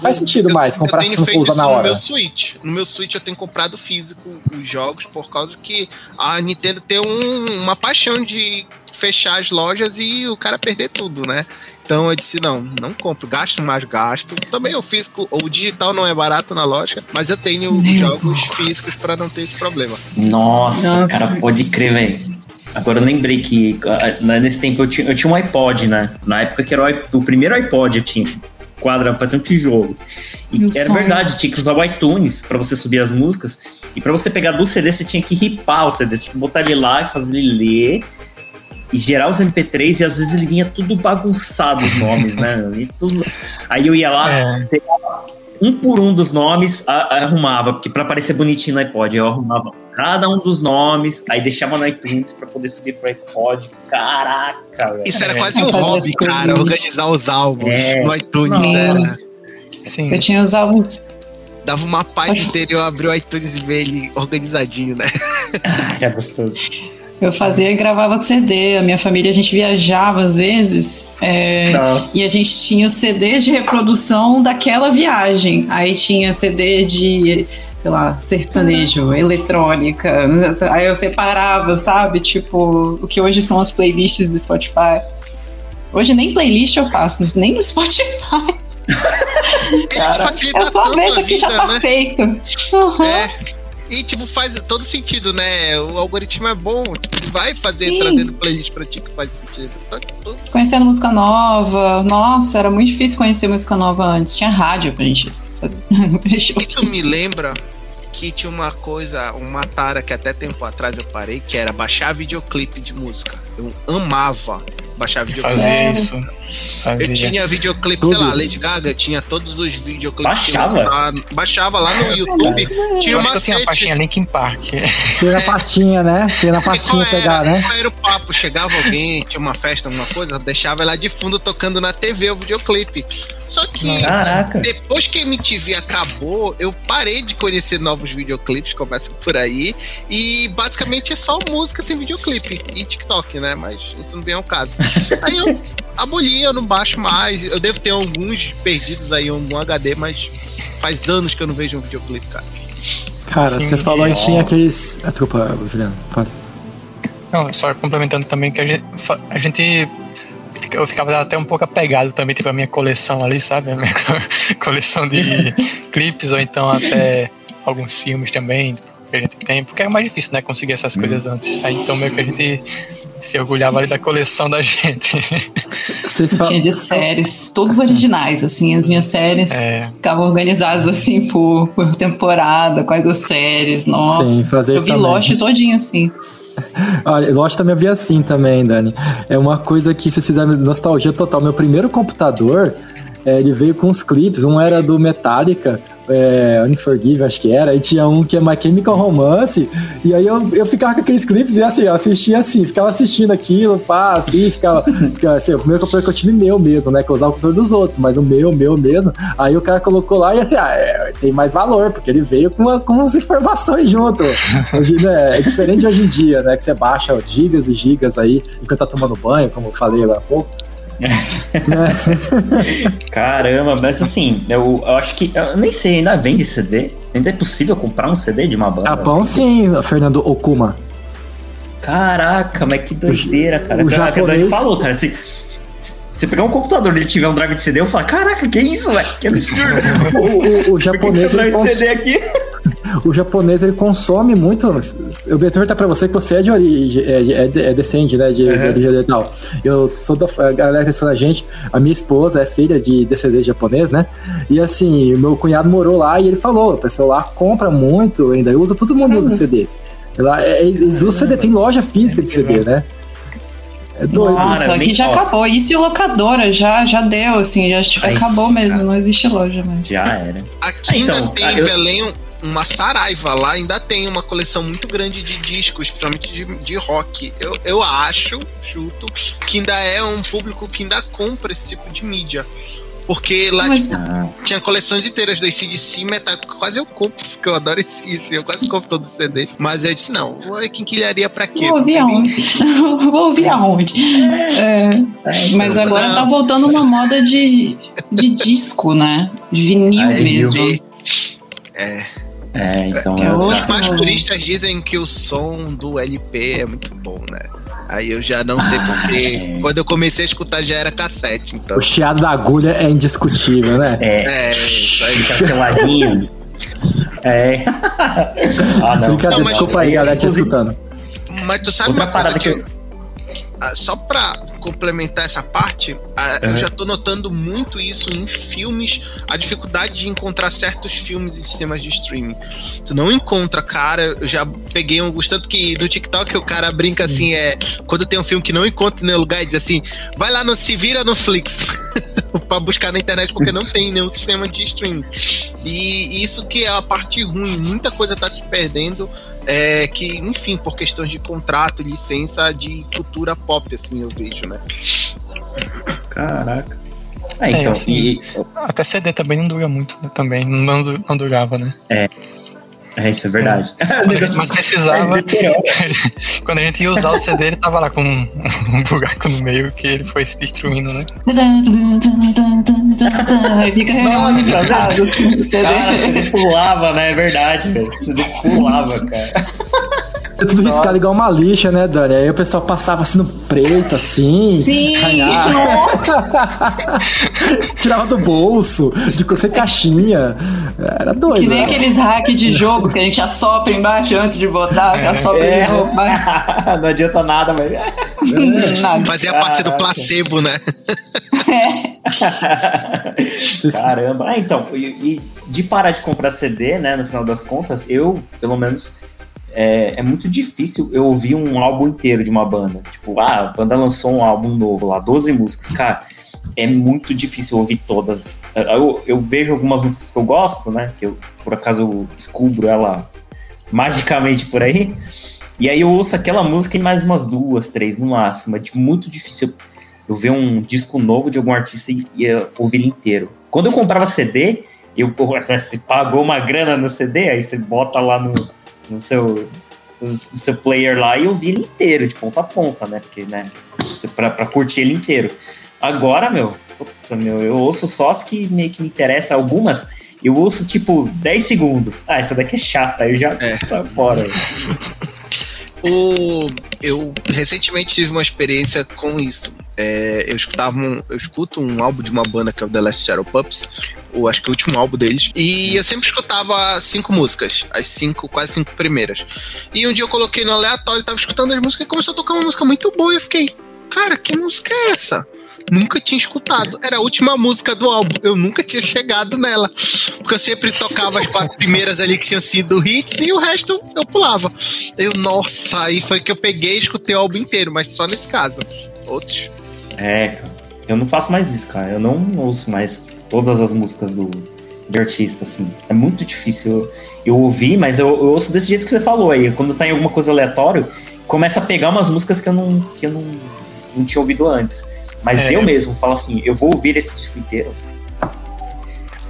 Faz sentido mais comprar eu se tenho não for usar na no hora. meu Switch. No meu Switch eu tenho comprado físico os jogos por causa que a Nintendo tem um- uma paixão de fechar as lojas e o cara perder tudo, né? Então eu disse, não, não compro, gasto mais gasto. Também o físico, o digital não é barato na loja, mas eu tenho Nem jogos físicos para não ter esse problema. Nossa, Nossa. cara, pode crer, velho. Agora eu lembrei que ah, né, nesse tempo eu tinha, eu tinha um iPod, né? Na época que era o, o primeiro iPod eu tinha. Quadra, parecia um tijolo. E Meu era sonho. verdade, tinha que usar o iTunes pra você subir as músicas. E pra você pegar do CD, você tinha que ripar o CD, tinha que botar ele lá e fazer ele ler. E gerar os MP3 e às vezes ele vinha tudo bagunçado os nomes, né? E tudo- Aí eu ia lá, É. um por um dos nomes, a- a- arrumava, porque pra aparecer bonitinho no iPod, eu arrumava cada um dos nomes, aí deixava no iTunes pra poder subir pro iPod. Caraca, velho. Isso era É. quase Pra um fazer hobby, cara, organizar os álbuns É. no iTunes. Sim. Era. Sim. Eu tinha os álbuns. Dava uma paz interior abrir o iTunes e ver ele organizadinho, né? Ah, era gostoso. Eu fazia e gravava CD. A minha família, a gente viajava às vezes. é. E a gente tinha os CDs de reprodução daquela viagem. Aí tinha CD de, sei lá, sertanejo, eletrônica. Aí eu separava, sabe? Tipo, o que hoje são as playlists do Spotify. Hoje nem playlist eu faço, nem no Spotify. Cara, facilita eu só tanto vejo a que já tá né? feito. Uhum. É. E, tipo, faz todo sentido, né? O algoritmo é bom. Tipo, ele vai fazer, Sim. trazendo playlist pra ti que faz sentido. Então, Conhecendo música nova. Nossa, era muito difícil conhecer música nova antes. Tinha rádio pra gente fazer. Isso me lembra que tinha uma coisa, uma tara que até tempo atrás eu parei, que era baixar videoclipe de música. Eu amava baixar videoclipe. Fazer Sério? isso. Fazia. Eu tinha videoclipe, Tudo. sei lá, Lady Gaga tinha todos os videoclipes. Baixava? lá- baixava lá no YouTube. Tinha Eu uma acho que eu tinha a pastinha Linkin Park. Você na pastinha, né? Você na pastinha pegar, era, né? qual era o papo? Chegava alguém, tinha uma festa, alguma coisa, deixava lá de fundo tocando na TV o videoclipe. Só que Caraca. depois que a MTV acabou, eu parei de conhecer novos videoclipes, começa por aí. E basicamente é só música sem videoclipe e TikTok, né? Mas isso não vem ao caso. Aí eu aboli, eu não baixo mais. Eu devo ter alguns perdidos aí, algum HD, mas faz anos que eu não vejo um videoclipe, cara. Cara, Sim. você falou que tinha aqueles. Ah, Desculpa, Juliano. Fala. Não, só complementando também que a gente, a gente eu ficava até um pouco apegado também, tipo, a minha coleção ali, sabe? A minha coleção de clipes, ou então até alguns filmes também que a gente tem, porque é mais difícil, né, conseguir essas hum. coisas antes. Aí então meio que a gente se orgulhava ali da coleção da gente. Vocês falam... Tinha de séries, todos originais, assim, as minhas séries é. ficavam organizadas assim por, por temporada, quais as séries, nossa. Sim, fazer Eu vi também. Lost todinho assim. Olha, Lost também vi assim também, Dani. É uma coisa que se fizer nostalgia total. Meu primeiro computador, é, ele veio com uns clipes, um era do Metallica, é, Unforgive, acho que era, e tinha um que é My Chemical Romance, e aí eu, eu ficava com aqueles clipes e assim, eu assistia assim, ficava assistindo aquilo, pá, assim, ficava, ficava assim, o primeiro computador que eu tive meu mesmo, né, que eu usava o computador dos outros, mas o meu, meu mesmo, aí o cara colocou lá e assim, ah, é, tem mais valor, porque ele veio com, uma, com umas informações junto. Hoje, né, é diferente hoje em dia, né, que você baixa gigas e gigas aí, enquanto tá tomando banho, como eu falei agora há pouco, Caramba, mas assim, eu, eu, acho que. Eu nem sei, ainda vende CD? Ainda é possível comprar um CD de uma banda? Japão sim, Fernando Okuma. Caraca, mas que doideira, cara. O Caraca, japonês... falou, cara. Se, se pegar um computador e ele tiver um drive de CD, eu falo, caraca, que isso, velho? Que absurdo. o, o, o japonês. Por que, que eu CD aqui? O japonês ele consome muito. Eu vou perguntar pra você que você é de origem, é, é, é descende, né? De, uhum. de origem oriental. Eu sou da a galera que a gente, a minha esposa é filha de descendente japonês, né? E assim, meu cunhado morou lá e ele falou: o pessoal lá compra muito ainda, usa, todo mundo usa CD. Lá, é, eles usam CD, tem loja física de CD, né? É doido. Nossa, aqui já acabou. Isso e locadora já, já deu, assim, já Ai, acabou mesmo, não existe loja mais. Já era. Aqui então, ainda tem em Belém uma Saraiva lá ainda tem uma coleção muito grande de discos, principalmente de, de rock. Eu, eu acho, chuto, que ainda é um público que ainda compra esse tipo de mídia. Porque lá Mas, tipo, ah. tinha coleções inteiras do ACDC metal. Quase eu compro, porque eu adoro esse Eu quase compro todos os CDs. Mas eu disse, não, vou quinquilharia pra quê? Vou ouvir aonde? vou ouvir aonde? É, é, mas agora não. tá voltando uma moda de, de disco, né? De vinil Aí, mesmo. É. É, então. É, os mais puristas dizem que o som do LP é muito bom, né? Aí eu já não sei ah, porque é. quando eu comecei a escutar já era cassete. Então. O chiado da agulha é indiscutível, né? É, é isso aí. Canceladinho. é. ah, não. Brincadeira, não, desculpa aí, galera, te escutando. Mas tu sabe Outra uma coisa que, eu... Ah, só pra complementar essa parte, eu já tô notando muito isso em filmes, a dificuldade de encontrar certos filmes em sistemas de streaming. Tu não encontra, cara, eu já peguei um tanto que no TikTok o cara brinca Sim. assim, é, quando tem um filme que não encontra em nenhum lugar, diz assim, vai lá no Se Vira no Flix. para buscar na internet porque não tem nenhum sistema de streaming. E isso que é a parte ruim, muita coisa tá se perdendo é, que, enfim, por questões de contrato, licença de cultura pop, assim, eu vejo, né? Caraca. Ah, então, é, assim, e... Até CD também não dura muito, né? Também não, não durava, né? É. É, isso é verdade. Quando a gente mais precisava, quando a gente ia usar o CD, ele tava lá com um, um buraco no meio que ele foi se destruindo, né? Aí fica Nossa, o CD. Cara, o CD pulava, né? É verdade, velho. O CD pulava, cara. É tudo Nossa. riscado igual uma lixa, né, Dani? Aí o pessoal passava assim no preto, assim. Sim, Tirava do bolso, de sem caixinha. Era doido. Que nem né? aqueles hacks de jogo que a gente assopra embaixo antes de botar, você assopra é. de novo. Não adianta nada, mas. É. nada. Fazia parte do placebo, né? É. Caramba. Ah, então, e, e de parar de comprar CD, né, no final das contas, eu, pelo menos é, é, muito difícil eu ouvir um álbum inteiro de uma banda. Tipo, ah, a banda lançou um álbum novo lá, 12 músicas. Cara, é muito difícil ouvir todas. Eu, eu vejo algumas músicas que eu gosto, né? Que eu, por acaso, descubro ela magicamente por aí. E aí eu ouço aquela música e mais umas duas, três no máximo. É muito difícil eu ver um disco novo de algum artista e, e ouvir ele inteiro. Quando eu comprava CD, eu, você pagou uma grana no CD, aí você bota lá no no seu, no seu player lá e ouvir ele inteiro, de ponta a ponta, né? Porque, né? Pra, pra curtir ele inteiro. Agora, meu, putz, meu, eu ouço só as que meio que me interessam, algumas. Eu ouço tipo 10 segundos. Ah, essa daqui é chata, aí eu já é. tô fora. o, Eu recentemente tive uma experiência com isso. É, eu escutava um, eu escuto um álbum de uma banda que é o The Last Shadow Pups, ou acho que o último álbum deles, e eu sempre escutava cinco músicas, as cinco, quase cinco primeiras. E um dia eu coloquei no aleatório, tava escutando as músicas e começou a tocar uma música muito boa, e eu fiquei, cara, que música é essa? nunca tinha escutado. Era a última música do álbum. Eu nunca tinha chegado nela. Porque eu sempre tocava as quatro primeiras ali que tinham sido hits e o resto eu pulava. Eu, nossa, aí foi que eu peguei e escutei o álbum inteiro, mas só nesse caso. Outros. É, cara. Eu não faço mais isso, cara. Eu não ouço mais todas as músicas do, de artista, assim. É muito difícil eu, eu ouvir, mas eu, eu, ouço desse jeito que você falou aí. Quando tá em alguma coisa aleatório, começa a pegar umas músicas que eu não, que eu não, não tinha ouvido antes. Mas é. eu mesmo falo assim, eu vou ouvir esse disco inteiro.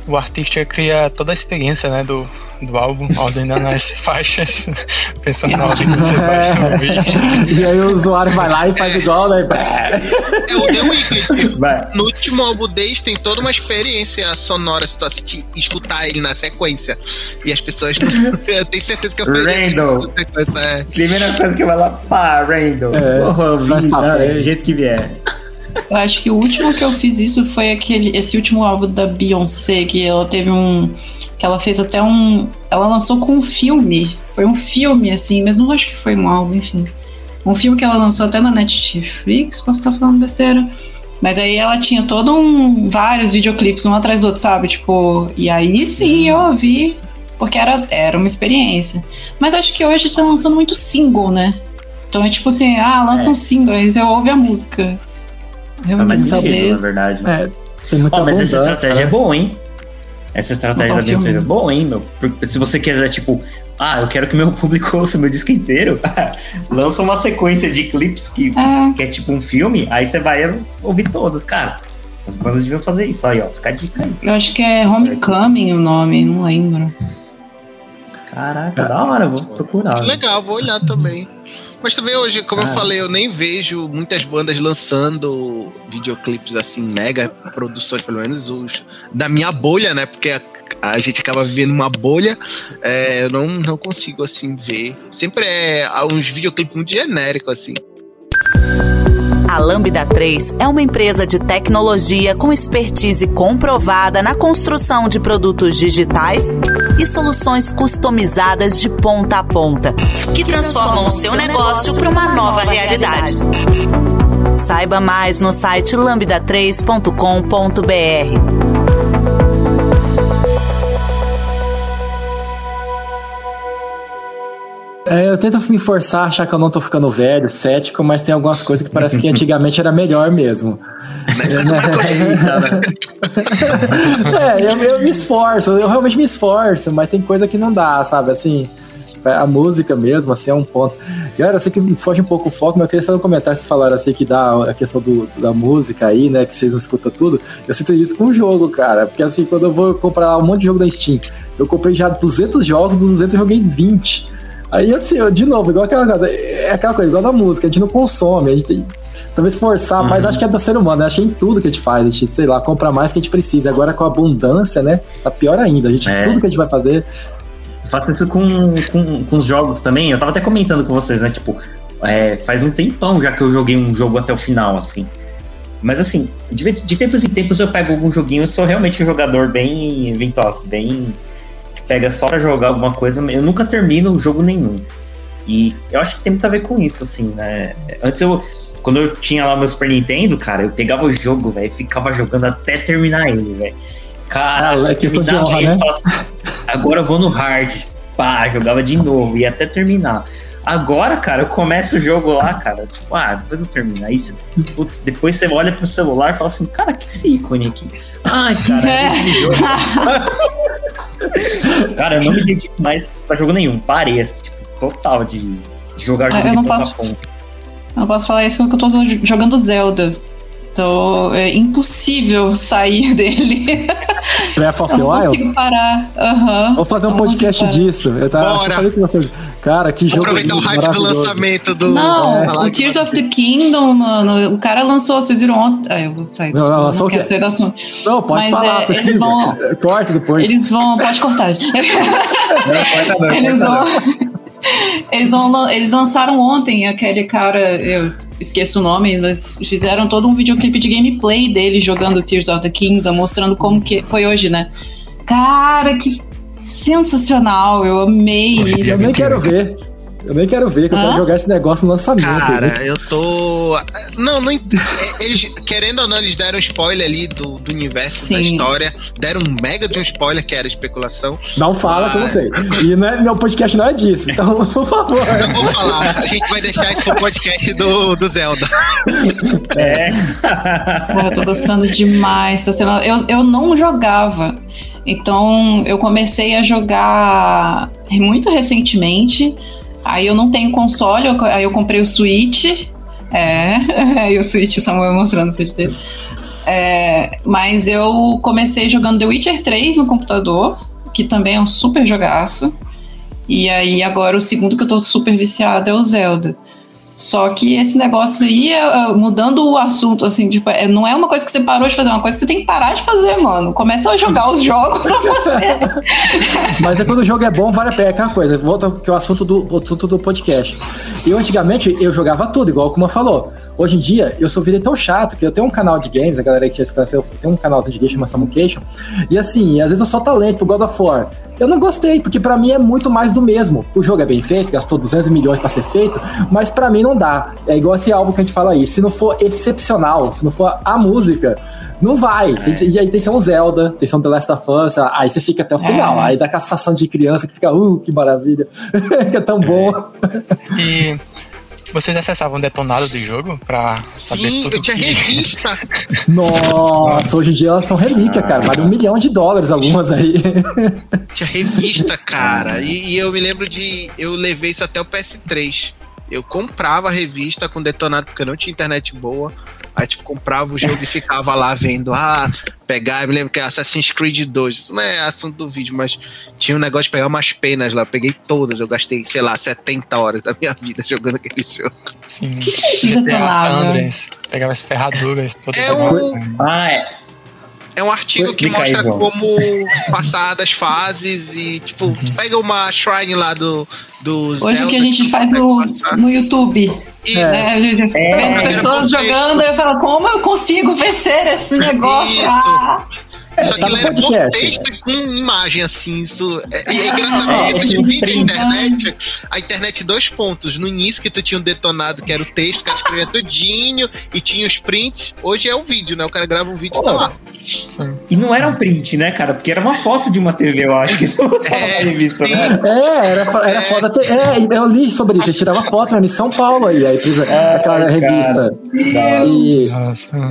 O artista cria toda a experiência, né, do, do álbum, ordenando as faixas, pensando na ordem que você vai ouvir. E aí o usuário vai lá e faz igual, né? É o The Weeknd. No último álbum deles tem toda uma experiência sonora se tu assistir, escutar ele na sequência. E as pessoas Eu tenho certeza que eu perdi. É. Primeira coisa que vai lá, pá, Randall. É, Porra, vi, tá, do jeito que vier. Eu acho que o último que eu fiz isso foi aquele, esse último álbum da Beyoncé, que ela teve um. que ela fez até um. Ela lançou com um filme. Foi um filme, assim, mas não acho que foi um álbum, enfim. Um filme que ela lançou até na Netflix, posso estar falando besteira. Mas aí ela tinha todo um. vários videoclipes, um atrás do outro, sabe? Tipo, e aí sim eu ouvi, porque era, era uma experiência. Mas acho que hoje tá lançando muito single, né? Então é tipo assim, ah, lança é. um single, aí você ouve a música. Realmente, mais sentido, na verdade. É, tem muita oh, mas essa estratégia né? é boa, hein? Essa estratégia da Beyoncé é boa, hein, meu? Porque se você quiser, tipo, ah, eu quero que meu público ouça meu disco inteiro, lança uma sequência de clipes que é. que é tipo um filme, aí você vai ouvir todas, cara. As bandas deviam fazer isso aí, ó. Fica a dica aí. Eu acho que é Homecoming o nome, não lembro. Caraca, da hora, vou procurar. Que legal, vou olhar também. Mas também hoje, como ah. eu falei, eu nem vejo muitas bandas lançando videoclipes assim, mega produções, pelo menos os da minha bolha, né? Porque a, a gente acaba vivendo uma bolha, é, eu não, não consigo assim ver. Sempre é uns videoclipes muito genéricos, assim. A Lambda 3 é uma empresa de tecnologia com expertise comprovada na construção de produtos digitais e soluções customizadas de ponta a ponta, que transformam o seu negócio para uma nova realidade. Saiba mais no site lambda3.com.br. É, eu tento me forçar a achar que eu não tô ficando velho, cético, mas tem algumas coisas que parece que antigamente era melhor mesmo. é, eu, eu, me esforço, eu realmente me esforço, mas tem coisa que não dá, sabe? Assim, a música mesmo, assim, é um ponto. Galera, eu sei que foge um pouco o foco, mas eu queria só um comentário vocês falaram assim que dá a questão do, da música aí, né? Que vocês não escutam tudo. Eu sinto isso com o jogo, cara. Porque assim, quando eu vou comprar um monte de jogo da Steam, eu comprei já 200 jogos, dos 200 eu joguei 20. Aí, assim, de novo, igual aquela coisa, é aquela coisa, igual da música, a gente não consome, a gente tem, talvez forçar, uhum. mas acho que é do ser humano, né? acho que é em tudo que a gente faz, a gente, sei lá, compra mais que a gente precisa. Agora com a abundância, né? Tá pior ainda. A gente, é. tudo que a gente vai fazer. faço isso com, com, com os jogos também. Eu tava até comentando com vocês, né? Tipo, é, faz um tempão já que eu joguei um jogo até o final, assim. Mas assim, de, de tempos em tempos eu pego algum joguinho, eu sou realmente um jogador bem ventoso, bem pega só pra jogar alguma coisa, eu nunca termino jogo nenhum. E eu acho que tem muito a ver com isso, assim, né? Antes eu, quando eu tinha lá meu Super Nintendo, cara, eu pegava o jogo, velho, ficava jogando até terminar ele, velho. Cara, ah, é questão de honra, né? Assim, agora eu vou no hard. Pá, jogava de novo, ia até terminar. Agora, cara, eu começo o jogo lá, cara, tipo, ah, depois eu termino. Aí, você, putz, depois você olha pro celular e fala assim, cara, que esse ícone aqui? Ai, cara, é. Cara, eu não me dedico mais pra jogo nenhum. Parei, assim, tipo, total de, de jogar jogo eu não posso, ponta. Eu não posso falar isso porque eu tô jogando Zelda. Então é impossível sair dele. Breath of the Wild? Não consigo parar. Uhum. Vou fazer um podcast disso. Eu, tava, Bora. falei com vocês. Cara, que jogo. Aproveitar o hype do lançamento do. Não, é. o Tears of the Kingdom, mano. O cara lançou, vocês viram ontem. Ah, eu vou sair. Não, não, não quero sair do assunto. Não, pode Mas, falar, é, precisa. Eles vão, Corta depois. Eles vão. Pode cortar. não, corta não, eles corta vão. Eles, vão, eles lançaram ontem aquele cara, eu esqueço o nome, mas fizeram todo um videoclipe de gameplay dele jogando Tears of the Kingdom, mostrando como que foi hoje, né? Cara, que sensacional, eu amei isso. Eu nem quero ver. Eu nem quero ver, que eu quero jogar esse negócio no lançamento. Cara, eu tô. Não, não. Eles, querendo ou não, eles deram spoiler ali do, do universo, Sim. da história. Deram um mega de um spoiler que era especulação. Não fala mas... que eu não sei. E não é, meu podcast não é disso, então, por favor. Não vou falar. A gente vai deixar isso pro podcast do, do Zelda. É. Cara, eu tô gostando demais. Tá sendo... eu, eu não jogava. Então, eu comecei a jogar muito recentemente. Aí eu não tenho console, eu, aí eu comprei o Switch. É, aí o Switch, Samuel mostrando o Switch dele. É, mas eu comecei jogando The Witcher 3 no computador, que também é um super jogaço. E aí agora o segundo que eu tô super viciada é o Zelda. Só que esse negócio aí, mudando o assunto, assim, tipo, é, não é uma coisa que você parou de fazer, é uma coisa que você tem que parar de fazer, mano. Começa a jogar os jogos a fazer. Mas é quando o jogo é bom, vale a pena. É aquela coisa, volta que é o assunto do, o assunto do podcast. Eu antigamente, eu jogava tudo, igual como falou. Hoje em dia, eu sou virei tão chato que eu tenho um canal de games, a galera que tinha escutado, eu tenho um canal de games chamado Samucation, e assim, às vezes eu só talento pro God of War. Eu não gostei, porque para mim é muito mais do mesmo. O jogo é bem feito, gastou 200 milhões para ser feito, mas para mim não dá. É igual esse álbum que a gente fala aí. Se não for excepcional, se não for a música, não vai. Tem, e aí tem que ser um Zelda, tem que ser um The Last of Us, aí você fica até o final. É. Aí dá aquela sensação de criança que fica, uh, que maravilha. que é tão bom. E vocês acessavam detonado do jogo pra saber Sim, tudo eu tinha que... revista. Nossa, hoje em dia elas são relíquia, cara. Vale um milhão de dólares algumas aí. Tinha revista, cara. E, e, eu me lembro de. Eu levei isso até o PS3. Eu comprava a revista com detonado porque eu não tinha internet boa. Aí, tipo, comprava o jogo e ficava lá vendo. Ah, pegar. Eu me lembro que é Assassin's Creed 2. Isso não é assunto do vídeo, mas tinha um negócio de pegar umas penas lá. Eu peguei todas. Eu gastei, sei lá, 70 horas da minha vida jogando aquele jogo. Sim. Que que é isso detonado? Pegava as ferraduras todas. É um... Ah, é. É um artigo que mostra aí, como passar das fases e, tipo, uhum. pega uma shrine lá do, do Hoje Zelda, que a gente faz no, no YouTube. Isso. Né? É, pessoas jogando e eu falo, como eu consigo vencer esse negócio? Isso. Ah. Só que tá ele era bom texto com imagem, assim. Isso é, é engraçado, é, porque tu tinha um internet, a internet dois pontos. No início que tu tinha um detonado, que era o texto, que escrevia tudinho, e tinha os prints. Hoje é o vídeo, né? O cara grava um vídeo e tá lá. E não era um print, né, cara? Porque era uma foto de uma TV, eu acho que isso é, revista, né? É, era, era é. foto. É, eu li sobre isso. Você tirava foto em São Paulo aí, aí precisa, é, aquela revista. E,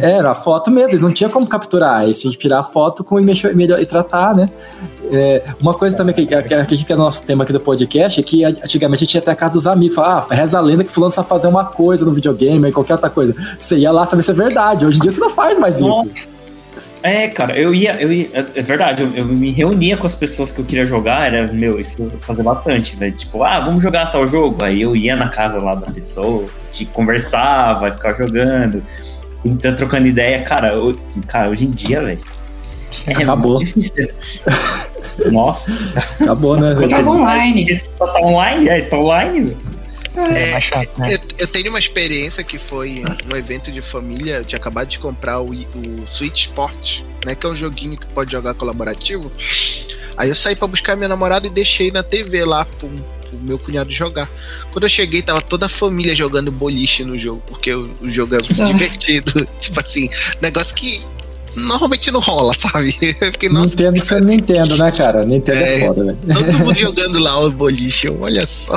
era foto mesmo, eles não tinha como capturar. Aí se a gente tirar a foto com e, mexer, melhor, e tratar, né? É, uma coisa também que, que, que, que, é nosso tema aqui do podcast é que antigamente a gente ia até a casa dos amigos, falava, ah, reza a lenda que fulano sabe fazer uma coisa no videogame, ou qualquer outra coisa. Você ia lá saber se é verdade. Hoje em dia você não faz mais isso. É, cara, eu ia, eu ia, é, é verdade, eu, eu, me reunia com as pessoas que eu queria jogar, era, meu, isso eu fazia bastante, né? Tipo, ah, vamos jogar tal jogo. Aí eu ia na casa lá da pessoa, te conversava, ficava jogando, então trocando ideia. Cara, eu, cara, hoje em dia, velho, é, Acabou. Nossa. Acabou, né? Tá online. Tá online? É, está online. É, é chato, né? eu, eu, tenho uma experiência que foi um evento de família. Eu tinha acabado de comprar o, o Switch Sport, né? Que é um joguinho que pode jogar colaborativo. Aí eu saí para buscar minha namorada e deixei na TV lá pro, pro meu cunhado jogar. Quando eu cheguei, tava toda a família jogando boliche no jogo, porque o, o jogo é muito divertido. tipo assim, negócio que normalmente não rola, sabe? Eu fiquei, nossa, Nintendo sendo Nintendo, né, cara? Nintendo é, é foda, né? Todo mundo jogando lá os boliche, olha só.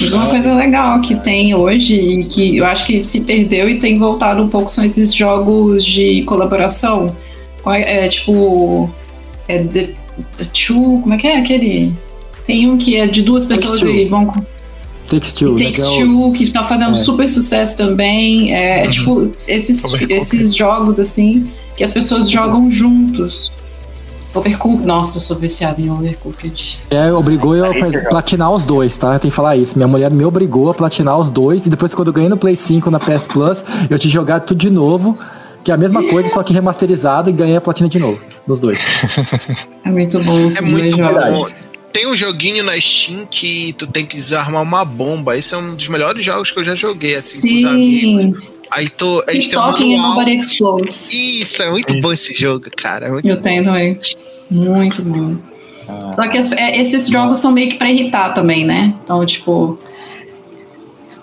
Mas uma coisa legal que tem hoje e que eu acho que se perdeu e tem voltado um pouco são esses jogos de colaboração. É, é tipo. É The, The Two. Como é que é aquele? Tem um que é de duas pessoas e vão. Takes Two. Takes Two, que tá fazendo é. super sucesso também. É, é uhum. tipo, esses, esses jogos assim, que as pessoas jogam juntos. Overcooked, nossa, eu sou viciado em Overcooked. É, obrigou eu a platinar os dois, tá? Tem que falar isso. Minha mulher me obrigou a platinar os dois, e depois, quando eu ganhei no Play 5 na PS Plus, eu te jogar tudo de novo, que é a mesma coisa, só que remasterizado, e ganhei a platina de novo, nos dois. É muito bom. É muito bom. Tem um joguinho na Steam que tu tem que desarmar uma bomba. Esse é um dos melhores jogos que eu já joguei, assim, com os amigos. Sim. Aí tu, a gente tem um e. Nobody Explodes. Isso, é muito bom esse jogo, cara. É muito Eu tenho também. Muito bom. Ah, Só que as- é, esses jogos são meio que pra irritar também, né? Então, tipo.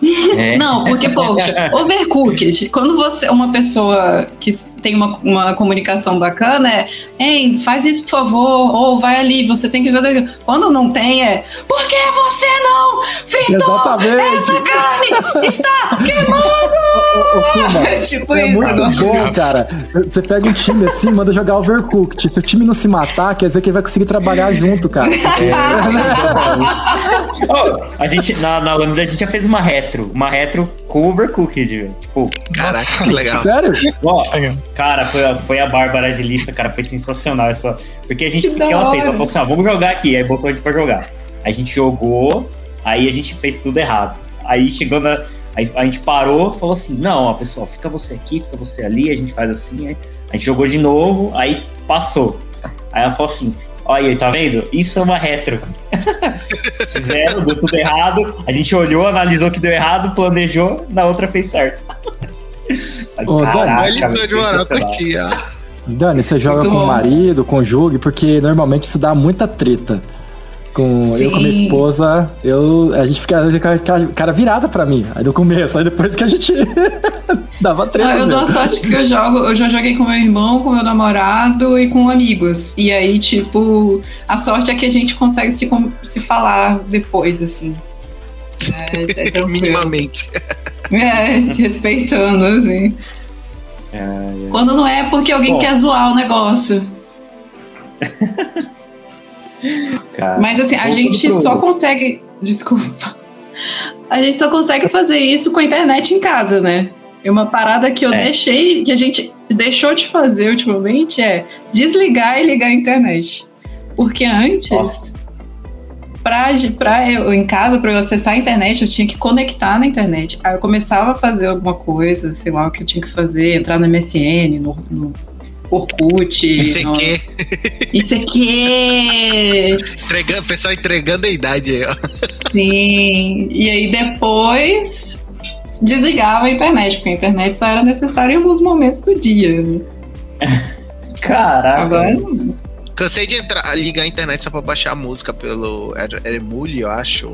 é. Não, porque, poxa, overcooked, quando você, uma pessoa que tem uma, uma comunicação bacana, é, ei, faz isso por favor, ou vai ali, você tem que fazer. aquilo." Quando não tem, é, por que você não fritou Exatamente. essa carne? Está queimando! Ô, ô, Kuma, É tipo É isso, muito bom, cara. Você pega um time assim, manda jogar Overcooked. Se o time não se matar, quer dizer que ele vai conseguir trabalhar junto, cara. Oh, a gente, na, na Lambda, a gente já fez uma retro. Uma retro com Overcooked, velho. Tipo, Caraca, que legal. Sério? ó, cara, foi, a- foi a Bárbara de lista, cara, foi sensacional essa. Porque a gente, Que o que da ela fez? Ela falou assim: ó, vamos jogar aqui. Aí botou a gente pra jogar. A gente jogou, aí a gente fez tudo errado. Aí chegou na. Aí a gente parou, falou assim: não, ó, pessoal, fica você aqui, fica você ali, a gente faz assim. Aí a gente jogou de novo, aí passou. Aí ela falou assim: olha aí, tá vendo? Isso é uma retro. Fizeram, deu tudo errado. A gente olhou, analisou que deu errado, planejou, na outra fez certo. Ô, Dani. Dani, você joga Muito com o marido, com o jogo, porque normalmente isso dá muita treta. Com eu com a minha esposa, eu, a gente fica às vezes cara, cara- cara virada pra mim. Aí no começo, aí depois que a gente dava treta. Ah, eu dou a sorte que eu jogo, eu já joguei com meu irmão, com meu namorado e com amigos. E aí, tipo, a sorte é que a gente consegue se, se falar depois, assim. É, é. Minimamente. É, te respeitando, assim. Quando não é porque alguém Bom. quer zoar o negócio. Cara, Mas assim, a gente pro- só consegue. Desculpa. A gente só consegue fazer isso com a internet em casa, né? E uma parada que eu É. deixei, que a gente deixou de fazer ultimamente é desligar e ligar a internet. Porque antes, Nossa. pra, pra eu, em casa, pra eu acessar a internet, eu tinha que conectar na internet. Aí eu começava a fazer alguma coisa, sei lá o que eu tinha que fazer, entrar no MSN, no, no Orkut. Não sei no- o quê. Isso aqui! Entregando, pessoal entregando a idade aí, ó. Sim. E aí depois desligava a internet, porque a internet só era necessária em alguns momentos do dia. né? Caraca. Agora não. Cansei de entrar, ligar a internet só pra baixar a música pelo. Era, era Emule, eu acho.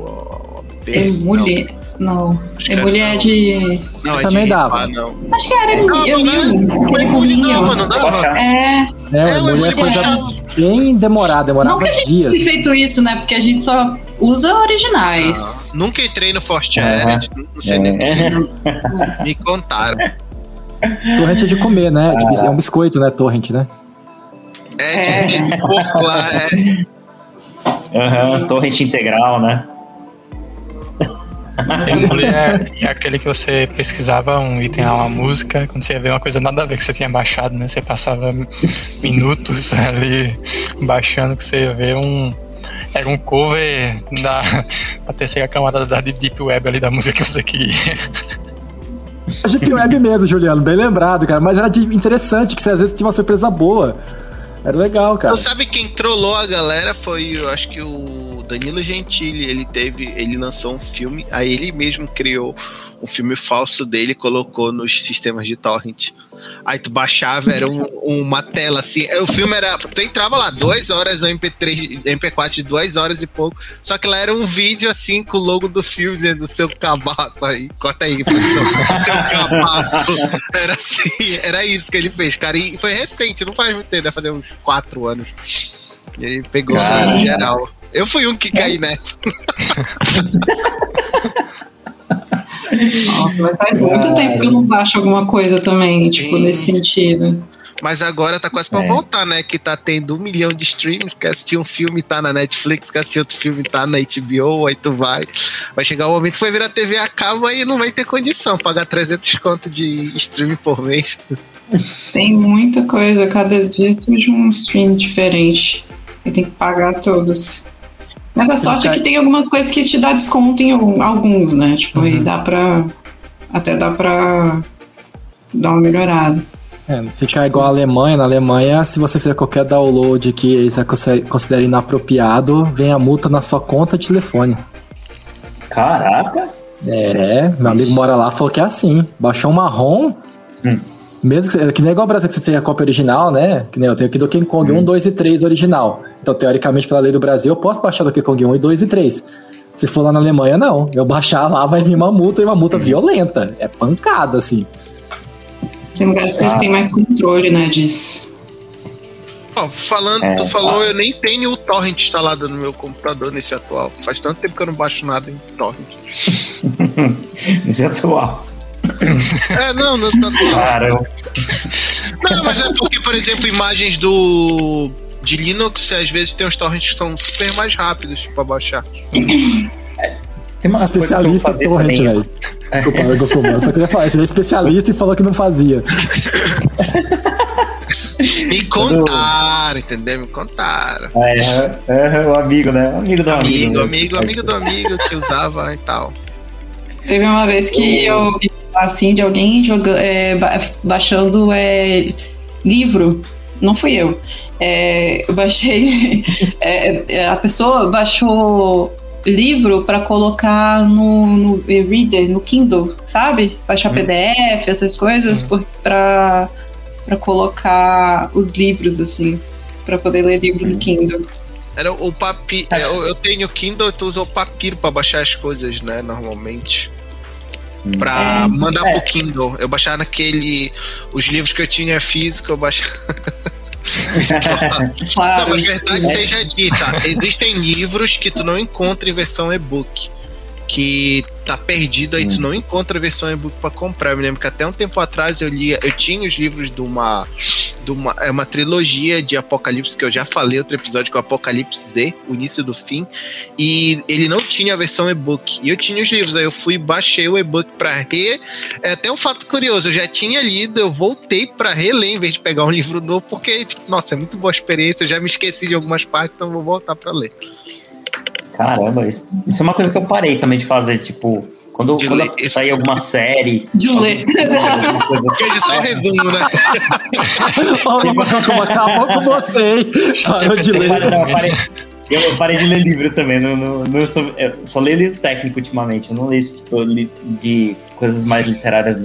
Emule. Não. acho que Emule era- é de. Não, é Também de, dava. Ah, não. Acho que era Emule. Aquele Emule dava, não dava? É, É, É, é coisa bem demorada, demorava Não que a gente dias. tem feito isso, né? Porque a gente só usa originais. Ah, nunca entrei no Forte. Aéreo, não sei nem É. me contaram. Torrent é de comer, né? Tipo, é um biscoito, né? Torrent, né? É, um pouco lá, é. Aham, Torrent integral, né? É, é aquele que você pesquisava um item lá, uma música, quando você ia ver uma coisa nada a ver que você tinha baixado, né? Você passava minutos ali baixando que você ia ver um. Era um cover da, da terceira camada da Deep Web ali da música que você queria. A Deep Web mesmo, Juliano, bem lembrado, cara. Mas era de- interessante, que você às vezes tinha uma surpresa boa. Era legal, cara. Não sabe quem trollou a galera foi, eu acho que o Danilo Gentili, ele teve, ele lançou um filme, aí ele mesmo criou um filme falso dele e colocou nos sistemas de torrent. Aí tu baixava, era um- uma tela assim, o filme era, tu entrava lá duas horas no MP3, MP4 de duas horas e pouco, só que lá era um vídeo assim com o logo do filme dizendo seu cabaço aí, corta aí, teu cabaço. Era assim, era isso que ele fez, cara, e foi recente, não faz muito tempo, deve fazer uns quatro anos. E aí pegou Cara. no geral. Eu fui um que caí nessa. Nossa, mas faz muito tempo que eu não baixo alguma coisa também, Sim. tipo, nesse sentido. Mas agora tá quase pra É. voltar, né? Que tá tendo um milhão de streams. Quer assistir um filme, tá na Netflix. Quer assistir outro filme, tá na HBO. Aí tu vai. Vai chegar o momento que vai virar TV a cabo e não vai ter condição. Pagar 300 conto de streaming por mês. Tem muita coisa, cada dia surge um stream diferente. E tem que pagar todos. Mas a sorte é que tem algumas coisas que te dá desconto em al- alguns, né? Tipo, aí Uhum. dá pra. Até dá pra dar uma melhorada. É, fica igual a Alemanha. Na Alemanha, se você fizer qualquer download que eles considerem inapropriado, vem a multa na sua conta de telefone. Caraca! É, meu amigo mora lá falou que é assim. Baixou um marrom. Hum. Mesmo que, que nem igual o Brasil que você tem a cópia original, né? Que nem eu tenho aqui do King Kong hum. 1, 2 e 3 original. Então, teoricamente, pela lei do Brasil, eu posso baixar do King Kong 1 e 2 e 3. Se for lá na Alemanha, não. Eu baixar lá, vai vir uma multa e uma multa hum. violenta. É pancada, assim. Tem lugares que ah. eles têm mais controle, né, disso. Oh, falando, é, tu falou, tá. eu nem tenho o torrent instalado no meu computador nesse atual. Faz tanto tempo que eu não baixo nada em torrent. nesse atual. É, não, não tá atual. Caramba. Não, mas é porque, por exemplo, imagens do de Linux, às vezes tem uns torrents que são super mais rápidos para baixar. Tem uma especialista em torrent, velho. Desculpa, eu só queria falar, você é especialista e falou que não fazia. Me contaram, entendeu? Me contaram. É, é, o amigo, né? O amigo do amigo. Amigo, né? amigo, amigo do amigo que usava e tal. Teve uma vez que eu vi assim de alguém jogando, é, baixando é, livro. Não fui eu. É, eu baixei. É, é, a pessoa baixou livro para colocar no, no e-reader, no Kindle, sabe? Baixar hum. PDF, essas coisas, para colocar os livros, assim, para poder ler livro no Kindle. Era o papiro. É. Eu, eu, tenho Kindle e tu usa o papiro para baixar as coisas, né? Normalmente. Pra é, mandar é. pro Kindle. Eu baixava naquele. Os livros que eu tinha físico, eu baixava. claro. Não, mas verdade seja dita, existem livros que tu não encontra em versão e-book que tá perdido aí, hum. tu não encontra a versão e-book pra comprar. Eu me lembro que até um tempo atrás eu lia, eu tinha os livros de uma, de uma, é uma trilogia de Apocalipse, que eu já falei outro episódio com Apocalipse Z, o início do fim, e ele não tinha a versão e-book. E eu tinha os livros, aí eu fui baixei o e-book pra re. É até um fato curioso, eu já tinha lido, eu voltei pra reler em vez de pegar um livro novo, porque, nossa, é muito boa experiência, eu já me esqueci de algumas partes, então vou voltar pra ler. Caramba, isso, isso, é uma coisa que eu parei também de fazer, tipo, quando, de quando sair alguma série. De ler. Que é só resumo, né? Como acabou com você, hein? Parou de ler. Eu parei, eu parei de ler livro também. Não, não, não sou, só leio livro técnico ultimamente. Eu não leio tipo, de coisas mais literárias.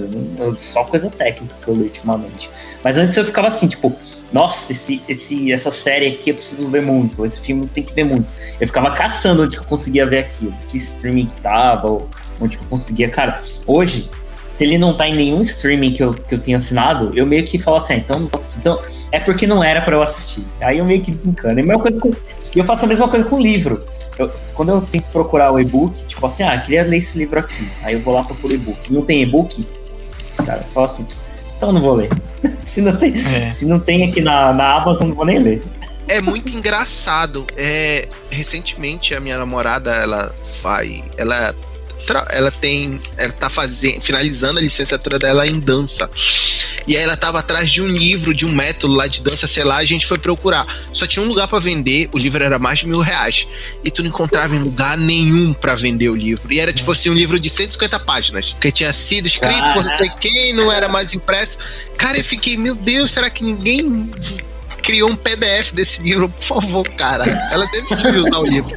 Só coisa técnica que eu leio ultimamente. Mas antes eu ficava assim, tipo, nossa, esse, esse, essa série aqui eu preciso ver muito, esse filme tem que ver muito. Eu ficava caçando onde que eu conseguia ver aquilo, que streaming que tava, onde que eu conseguia. Cara, hoje, se ele não tá em nenhum streaming que eu, que eu tenho assinado, eu meio que falo assim, ah, então, então é porque não era para eu assistir. Aí eu meio que desencano. É mesma coisa com, eu faço a mesma coisa com livro. Eu, quando eu tenho que procurar o e-book, tipo assim, ah, queria ler esse livro aqui. Aí eu vou lá procurar o e-book. Não tem e-book? Cara, eu falo assim, então não vou ler. se, não tem, é. se não tem aqui na, na Amazon, não vou nem ler. É muito engraçado. É, recentemente a minha namorada, ela vai. Ela ela tem. Ela tá fazendo, finalizando a licenciatura dela em dança. E aí ela tava atrás de um livro, de um método lá de dança, sei lá, a gente foi procurar. Só tinha um lugar para vender, o livro era mais de mil reais. E tu não encontrava em lugar nenhum para vender o livro. E era tipo assim, um livro de 150 páginas. Que tinha sido escrito por não sei quem, não era mais impresso. Cara, eu fiquei, meu Deus, será que ninguém criou um PDF desse livro, por favor, cara. Ela desistiu de usar o livro.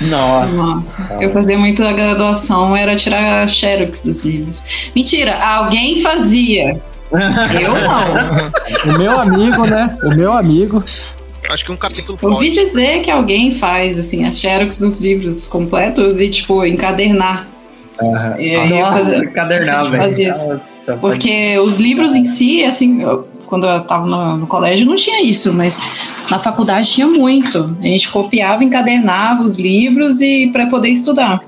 Nossa. Nossa. Eu fazia muito a graduação, era tirar xerox dos livros. Mentira, alguém fazia. Eu não. o meu amigo, né? O meu amigo. Acho que um capítulo pode. Ouvi dizer que alguém faz, assim, as xerox dos livros completos e, tipo, encadernar. Uhum. E, Nossa, encadernar, velho. Porque os livros em si, assim, quando eu estava no, no, colégio não tinha isso, mas na faculdade tinha muito. A gente copiava, encadernava os livros e para poder estudar.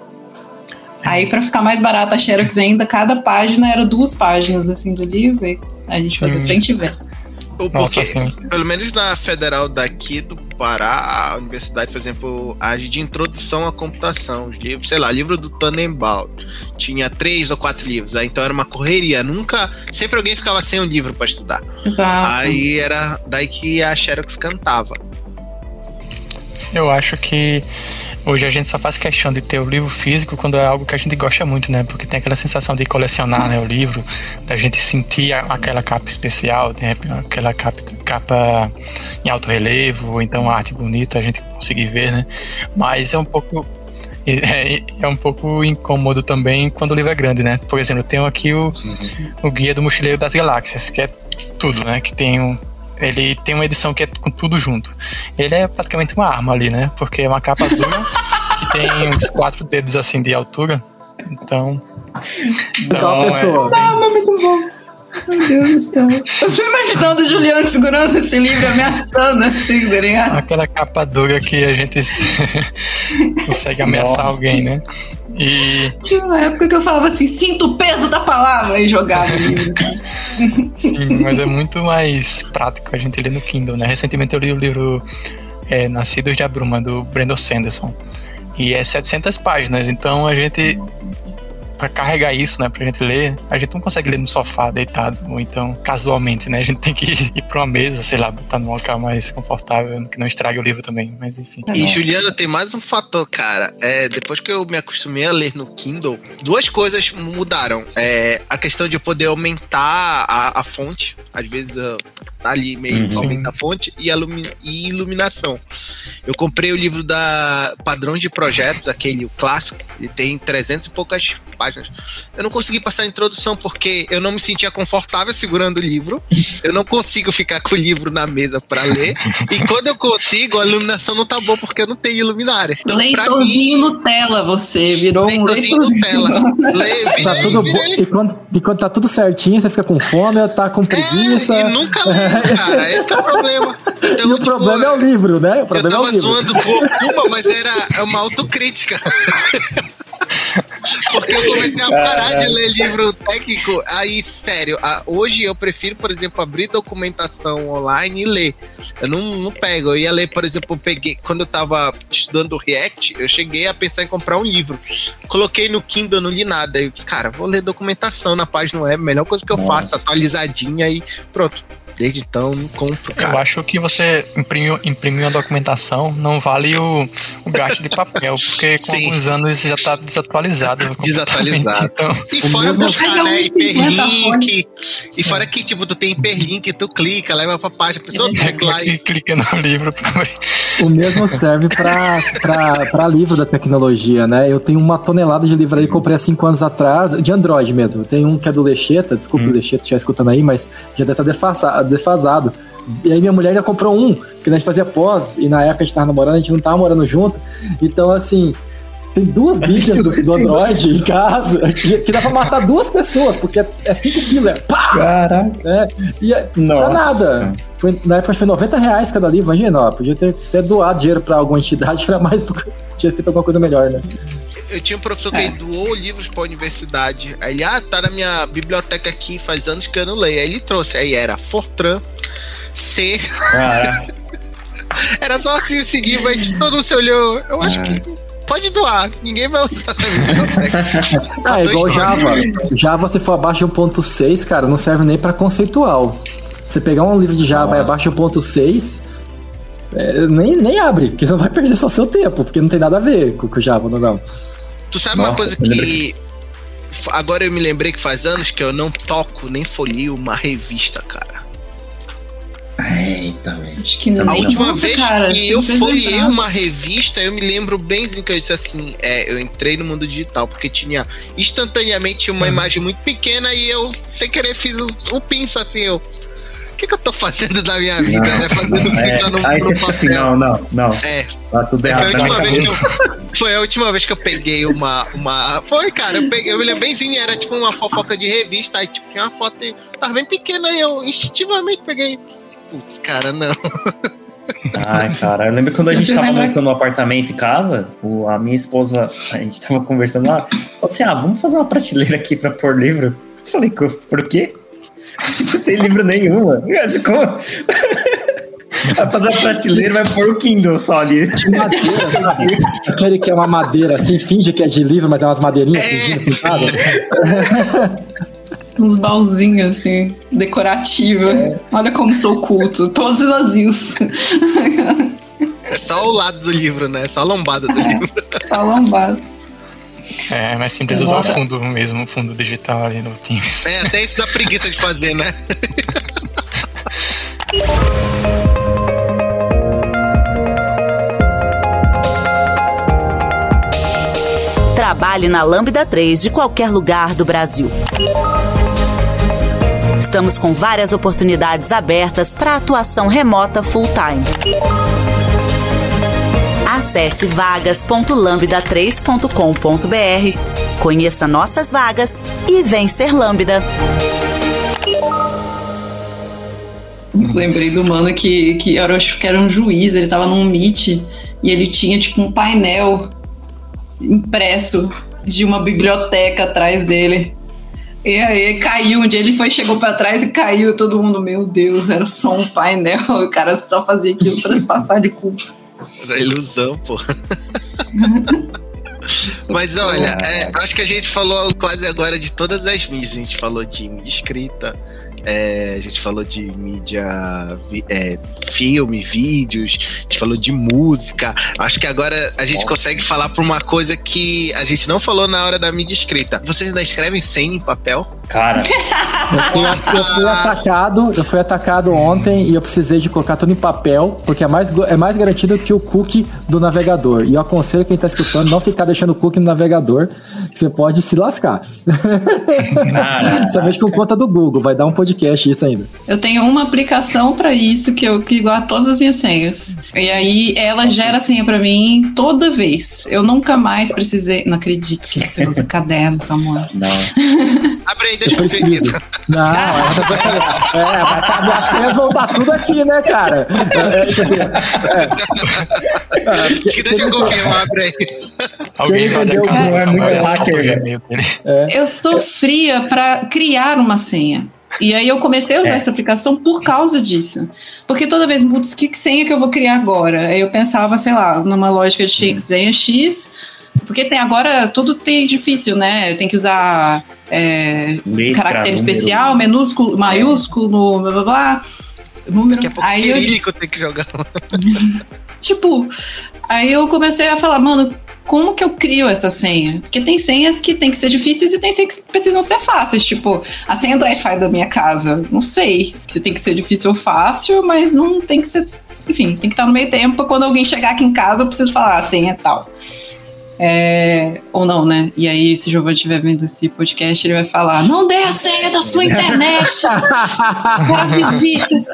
Aí para ficar mais barato a Xerox ainda, cada página era duas páginas assim do livro, e a gente fazia frente e ver. Porque, Nossa, sim. pelo menos na federal daqui do Pará, a universidade, por exemplo, age de introdução à computação. Os livros, sei lá, livro do Tannenbaum. Tinha três ou quatro livros. Aí, então era uma correria. Nunca. Sempre alguém ficava sem um livro para estudar. Exato. Aí era daí que a Xerox cantava. Eu acho que hoje a gente só faz questão de ter o livro físico quando é algo que a gente gosta muito, né? Porque tem aquela sensação de colecionar né, o livro, da gente sentir aquela capa especial, né? aquela capa, capa em alto relevo, ou então arte bonita, a gente conseguir ver, né? Mas é um pouco é, é, um pouco incômodo também quando o livro é grande, né? Por exemplo, eu tenho aqui o, o Guia do Mochileiro das Galáxias, que é tudo, né? Que tem um, ele tem uma edição que é com tudo junto. Ele é praticamente uma arma ali, né? Porque é uma capa dura que tem uns quatro dedos assim de altura. Então. Então, então pessoa. É, não, muito bom. Meu Deus do céu. Eu tô imaginando o Juliano segurando esse livro, ameaçando assim, tá ligado? Aquela capa dura que a gente consegue ameaçar Nossa. alguém, né? E... Tinha uma época que eu falava assim, sinto o peso da palavra e jogava. Sim, mas é muito mais prático a gente ler no Kindle, né? Recentemente eu li o livro é, Nascidos de Abruma, do Brandon Sanderson. E é 700 páginas, então a gente para carregar isso, né, pra gente ler, a gente não consegue ler no sofá deitado, ou então casualmente, né? A gente tem que ir pra uma mesa, sei lá, botar num local mais confortável, que não estrague o livro também, mas enfim. E Juliana, tem mais um fator, cara. É, depois que eu me acostumei a ler no Kindle, duas coisas mudaram. É, a questão de eu poder aumentar a, a fonte, às vezes uh, tá ali meio uhum. aumenta a fonte, e, a e iluminação. Eu comprei o livro da Padrões de Projetos, aquele o clássico, ele tem 300 e poucas páginas páginas. Eu não consegui passar a introdução porque eu não me sentia confortável segurando o livro. Eu não consigo ficar com o livro na mesa para ler. E quando eu consigo, a iluminação não tá boa porque eu não tenho iluminária. Então, leitorzinho mim, Nutella, você virou leitorzinho um leitorzinho Nutella. Lê, tá tudo E, quando, e quando tá tudo certinho, você fica com fome, tá com preguiça. É, e nunca lê, cara. Esse é o problema. Então, e o tipo, problema é o livro, né? O problema eu tava é o livro. zoando com uma, mas era uma autocrítica. Porque eu comecei a parar de ler livro técnico. Aí, sério, hoje eu prefiro, por exemplo, abrir documentação online e ler. Eu não, não pego. Eu ia ler, por exemplo, peguei. Quando eu tava estudando React, eu cheguei a pensar em comprar um livro. Coloquei no Kindle, não li nada. Eu disse, cara, vou ler documentação na página web, melhor coisa que eu Nossa. faço, atualizadinha e pronto. Desde então, não compro. Cara. Eu acho que você imprimir, imprimir uma documentação não vale o, o gasto de papel, porque com Sim. alguns anos já está desatualizado. Desatualizado. Então, e fora buscar, né? Hiperlink. E fora que, tipo, tu tem hiperlink, tu clica, leva pra página, a pessoa clica lá e. Clica no livro O mesmo serve para livro da tecnologia, né? Eu tenho uma tonelada de livro aí, comprei há cinco anos atrás, de Android mesmo. Tem um que é do Lecheta, desculpa hum. o Lecheta, já escutando aí, mas já deve estar defasado. E aí minha mulher já comprou um, que a gente fazia pós, e na época a gente tava namorando, a gente não tava morando junto. Então, assim, tem duas bíblias do, do Android em casa que, que, dá pra matar duas pessoas, porque é 5 quilos, é pá! Caraca! É, e é, pra nada. Foi, na época foi 90 reais cada livro, imagina, ó, podia ter, ter doado dinheiro pra alguma entidade, era mais do que tinha feito alguma coisa melhor, né? Eu tinha um professor que é. doou livros pra universidade. Aí ele, ah, tá na minha biblioteca aqui, faz anos que eu não leio. Aí ele trouxe, aí era Fortran, C. era só assim esse livro, aí tipo, todo mundo se olhou. Eu acho que pode doar, ninguém vai usar também. ah, é igual Java. Java, se for abaixo de 1.6, cara, não serve nem para conceitual. Você pegar um livro de Java e abaixo de 1.6, é, nem, nem abre, porque você não vai perder só seu tempo, porque não tem nada a ver com o Java, não, não. Tu sabe Nossa, uma coisa que. Agora eu me lembrei que faz anos que eu não toco nem folio uma revista, cara. Eita, velho. Acho que não. A última vez cara, que eu folhei uma revista, eu me lembro bemzinho que eu disse assim: é, eu entrei no mundo digital, porque tinha instantaneamente uma uhum. imagem muito pequena e eu, sem querer, fiz o, o pinça assim, eu. O que, que eu tô fazendo da minha vida, não, né? Fazendo não, é, no, aí no papel. Assim, não, não, não. É. Tá tudo errado. Foi a, última vez que eu, foi a última vez que eu peguei uma. uma foi, cara, eu, peguei, eu me lembro bemzinho, era tipo uma fofoca de revista, aí tipo, tinha uma foto, tava bem pequena e eu instintivamente peguei putz, cara, não. Ai, cara, eu lembro quando a gente tava montando um apartamento em casa, o, a minha esposa, a gente tava conversando lá, falou assim: ah, vamos fazer uma prateleira aqui pra pôr livro. Eu falei, por quê? A gente não tem livro nenhum, Como? Vai fazer a prateleira vai pôr o Kindle só ali. De madeira, sabe? Aquele que é uma madeira, assim, finge que é de livro, mas é umas madeirinhas é. fingindo. uns baúzinhos assim, decorativa. É. Olha como sou culto, todos vazios. É só o lado do livro, né? É só a lombada do livro. Só lombado. É mais simples usar o fundo mesmo, o fundo digital ali no Teams. É, até isso dá preguiça de fazer, né? Trabalhe na Lambda 3 de qualquer lugar do Brasil. Estamos com várias oportunidades abertas para atuação remota full-time. Acesse vagas.lambda3.com.br, conheça nossas vagas e vem ser Lambda. Lembrei do mano que, que eu acho que era um juiz, ele tava num meet e ele tinha tipo um painel impresso de uma biblioteca atrás dele. E aí caiu, um dia ele foi, chegou para trás e caiu, todo mundo, meu Deus, era só um painel, o cara só fazia aquilo para passar de culto. Era ilusão, pô. Mas olha, é, acho que a gente falou quase agora de todas as mídias. A gente falou de mídia escrita, é, a gente falou de mídia, é, filme, vídeos, a gente falou de música. Acho que agora a gente consegue falar por uma coisa que a gente não falou na hora da mídia escrita. Vocês ainda escrevem sem em papel? Cara, Eu fui, eu fui atacado, eu fui atacado ontem e eu precisei de colocar tudo em papel, porque é mais, é mais garantido que o cookie do navegador. E eu aconselho quem tá escutando não ficar deixando o cookie no navegador, que você pode se lascar. Principalmente com conta do Google, vai dar um podcast isso ainda. Eu tenho uma aplicação para isso que eu que guardo todas as minhas senhas. E aí ela gera senha para mim toda vez. Eu nunca mais precisei. Não acredito que você usa caderno, Samuel. Não. Abre aí, deixa eu ver preciso. Não, é, é, mas sabe, as senhas vão estar tudo aqui, né, cara? É, é, quer dizer, é, é, porque- Que deixa eu confirmar, abre aí. Alguém vai entendeu dar que não é muito hacker, né? Dele. Eu sofria para criar uma senha. E aí eu comecei a usar É. essa aplicação por causa disso. Porque toda vez, putz, que senha que eu vou criar agora? Aí eu pensava, sei lá, numa lógica de senha X, porque tem agora tudo tem difícil, né? Tem que usar é, Letra, caractere número. especial, minúsculo, maiúsculo, blá blá blá. Número. Daqui a pouco Aí eu, tem que jogar. tipo, aí eu comecei a falar, mano, como que eu crio essa senha? Porque tem senhas que tem que ser difíceis e tem senhas que precisam ser fáceis. Tipo, a senha do Wi-Fi da minha casa, não sei se tem que ser difícil ou fácil, mas não tem que ser. Enfim, tem que estar no meio tempo. Quando alguém chegar aqui em casa, eu preciso falar a senha é tal. É, ou não, né? E aí, se o Giovanni estiver vendo esse podcast, ele vai falar: não dê a senha da sua internet para visitas.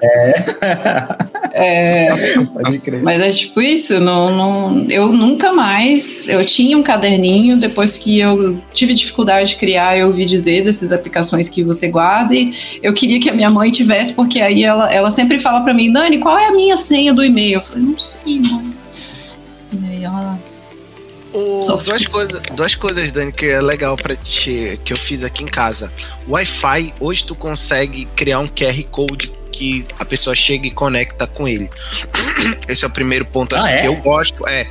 É, Pode crer. mas é tipo isso, não, não, eu nunca mais. Eu tinha um caderninho, depois que eu tive dificuldade de criar, eu ouvi dizer dessas aplicações que você guarda. E eu queria que a minha mãe tivesse, porque aí ela, ela sempre fala pra mim, Dani, qual é a minha senha do e-mail? Eu falei, não sei, mãe. E aí ela. O- duas, isso. coisas, duas coisas, Dani, que é legal para ti, que eu fiz aqui em casa. Wi-Fi, hoje tu consegue criar um QR Code que a pessoa chega e conecta com ele. Esse é o primeiro ponto assim, Ah, é? que eu gosto. É,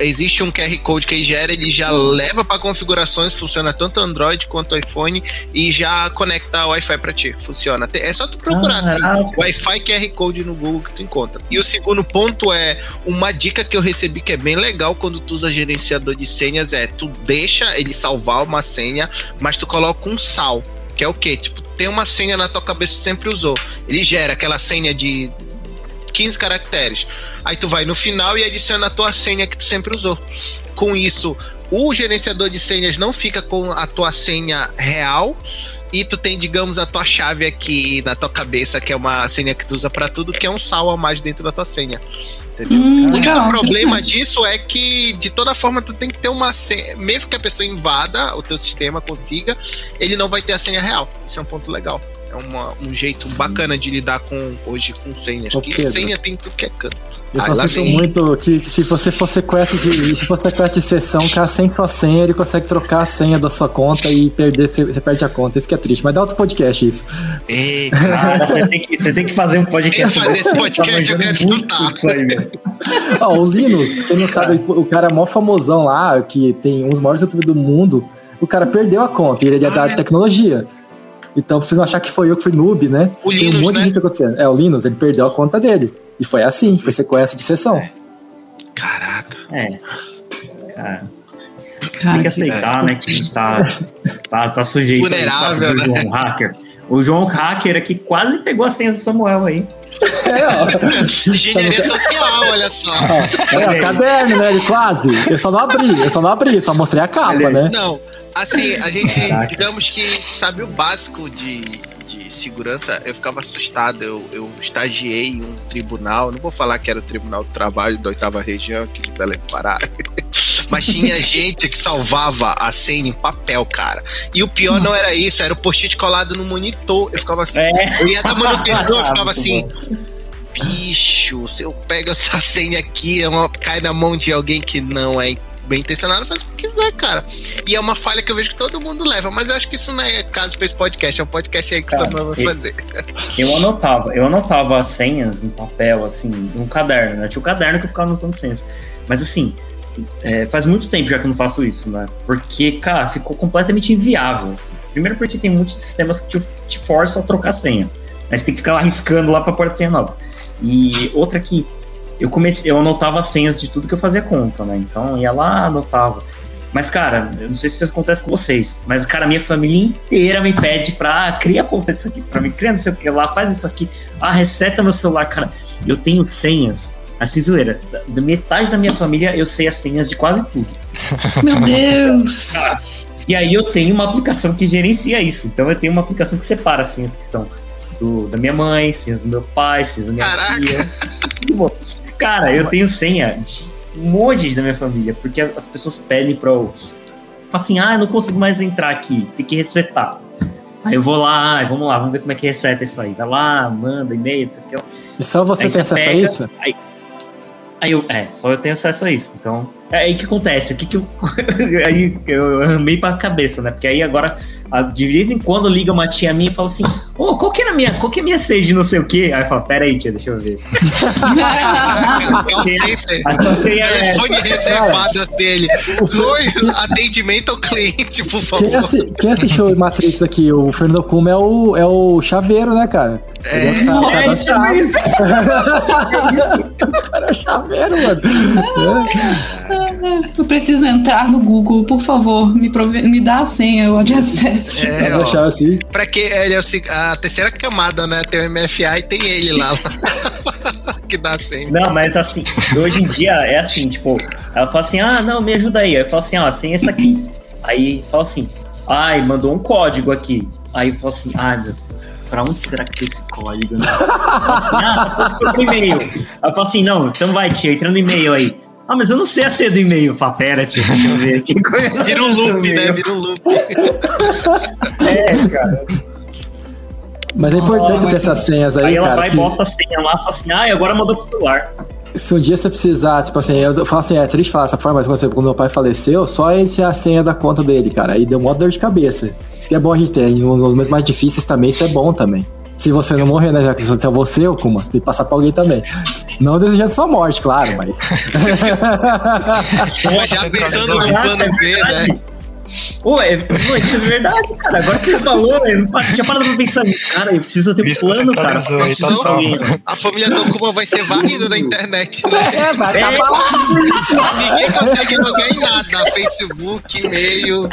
existe um QR Code que ele gera, ele já leva para configurações, funciona tanto Android quanto iPhone e já conecta Wi-Fi para ti. Funciona. É só tu procurar assim. Caraca. Wi-Fi QR Code no Google que tu encontra. E o segundo ponto é uma dica que eu recebi que é bem legal quando tu usa gerenciador de senhas é tu deixa ele salvar uma senha, mas tu coloca um sal, que é o quê? Tipo, tem uma senha na tua cabeça que tu sempre usou. Ele gera aquela senha de 15 caracteres. Aí tu vai no final e adiciona a tua senha que tu sempre usou. Com isso, o gerenciador de senhas não fica com a tua senha real e tu tem, digamos, a tua chave aqui na tua cabeça, que é uma senha que tu usa pra tudo, que é um sal a mais dentro da tua senha. Entendeu? Hum, O único legal, problema disso é que, de toda forma, tu tem que ter uma senha. Mesmo que a pessoa invada o teu sistema, consiga, ele não vai ter a senha real. Isso é um ponto legal. É uma- um jeito bacana de lidar com hoje com senhas. Ô, Que Pedro. senha tem tudo que é canto. Eu Ai, só sinto muito que, que se você for sequestro de. Se for sequestro de sessão, o cara sem sua senha, ele consegue trocar a senha da sua conta e perder, você, você perde a conta. Isso que é triste. Mas dá outro podcast isso. Eita, Cara, você, tem que, você tem que fazer um podcast. Tem que fazer esse podcast, Tá eu quero escutar. disso aí, velho. Ó, o Linus, quem não sabe, o cara é mó famosão lá, que tem um dos maiores youtubers do mundo. O cara perdeu a conta, e ele é da Ah, é? Então, pra vocês não achar que foi eu que fui noob, né? O tem Linus, um monte né? de gente acontecendo. É, o Linus, ele perdeu a conta dele. E foi assim, foi sequestro de sessão. Caraca. É. Cara. Cara, tem que aceitar, né, que a gente tá, tá, tá sujeito a isso, Vulnerável, sabe, né? do João Hacker. O João Hacker aqui quase pegou a senha do Samuel aí. Engenharia social, olha só. É, o caderno, né? Ele quase. Eu só não abri, eu só não abri, só mostrei a capa, né? Não, assim, a gente, Caraca. digamos que sabe o básico de, de segurança, eu ficava assustado. Eu, eu estagiei em um tribunal, não vou falar que era o Tribunal do Trabalho da oitava região aqui de Belém do Pará. Mas tinha gente que salvava a senha em papel, cara. E o pior não era isso, era o post-it colado no monitor. Eu ficava assim, É. eu ia dar manutenção, eu ficava assim, bom. bicho, se eu pego essa senha aqui, é uma- cai na mão de alguém que não é bem intencionado, faz o que quiser, cara. E é uma falha que eu vejo que todo mundo leva, mas eu acho que isso não é caso pra esse podcast, é um podcast aí que Cara, Samuel vai fazer. Eu anotava, eu anotava as senhas em papel, assim, num caderno, né? Tinha o caderno que eu ficava anotando senhas. Mas assim, é, faz muito tempo já que eu não faço isso, né? Porque, cara, ficou completamente inviável, assim. Primeiro porque tem muitos sistemas que te, te forçam a trocar senha. Aí você tem que ficar lá riscando lá pra pôr a senha nova. E outra que eu comecei, eu anotava as senhas de tudo que eu fazia conta, né? Então ia lá, anotava. Mas, cara, eu não sei se isso acontece com vocês, mas, cara, minha família inteira me pede pra ah, cria conta disso aqui, pra mim, cria não sei o que lá, faz isso aqui, ah, reseta meu celular, cara. Eu tenho senhas, assim, zoeira, da, metade da minha família eu sei as senhas de quase tudo. Meu Deus! E aí eu tenho uma aplicação que gerencia isso. Então eu tenho uma aplicação que separa as senhas que são do, da minha mãe, senhas do meu pai, senhas da minha Caraca. tia. Cara, eu tenho senha de um monte da minha família, porque as pessoas pedem pra eu. Assim, ah, eu não consigo mais entrar aqui, tem que resetar. Aí eu vou lá, "Ai, vamos lá, vamos ver como é que reseta isso aí. Vai lá, manda e-mail, não sei o que. E só você Aí tem você acesso a pega- isso? Aí eu, é, só eu tenho acesso a isso. Então, é aí que acontece. O que que eu. aí eu amei pra cabeça, né? Porque aí agora, a- de vez em quando, liga uma tia minha e fala assim: Ô, qual que é a minha, qual que é a minha sede de não sei o quê? Aí eu falo: Pera aí, tia, deixa eu ver. É. A sua senha é. Telefone reservado assim, ele. Oi, atendimento ao cliente, por Quem, favor. assi- quem assistiu Matrix aqui? O Fernando Kuma é o, é o chaveiro, né, cara? Ele é É cada isso cara é chaveiro, mano. É. Eu preciso entrar no Google, por favor, me, prove- me dá a senha de acesso. É, Cada ó, chave assim. pra que ele é o se- a terceira camada, né? Tem o MFA e tem ele lá. que dá senha. Não, mas assim, hoje em dia é assim, tipo, ela fala assim, ah, não, me ajuda aí. Aí eu falo assim, ó, assim essa aqui. Aí fala assim, ai, mandou um código aqui. Aí eu falo assim, ai meu Deus, pra onde será que tem esse código? Né? Eu falo assim, ah, tá pro e-mail. Aí eu falo assim, não, então vai, tia, entra no e-mail aí. Ah, mas eu não sei a senha do e-mail. Eu falo, pera, tia, deixa eu ver aqui. Vira um loop, né? Vira um loop. É, cara. Mas é importante Nossa, ter essas senhas aí, Aí ela cara. vai e que bota a senha lá, fala assim, ah, e agora mandou pro celular. Se um dia você precisar, tipo assim, eu falo assim, é triste falar dessa forma, mas quando, você- quando meu pai faleceu, só esse é a senha da conta dele, cara. Aí deu mó dor de cabeça. Isso que é bom a gente ter. Nos momentos mais difíceis também, isso é bom também. Se você não morrer, né? Já que se é você, ô Kuma, você tem que passar pra alguém também. Não desejando sua morte, claro, mas. Mas já pensando no plano B, né? É, pô, isso é verdade, cara. Agora que você falou, eu tinha parado pra pensar nisso. Cara, eu preciso ter um plano, cara. pra pra alguém. A família do Kuma vai ser varrida da internet, né? é, vai acabar lá. Ninguém consegue logar em nada. Facebook, e-mail.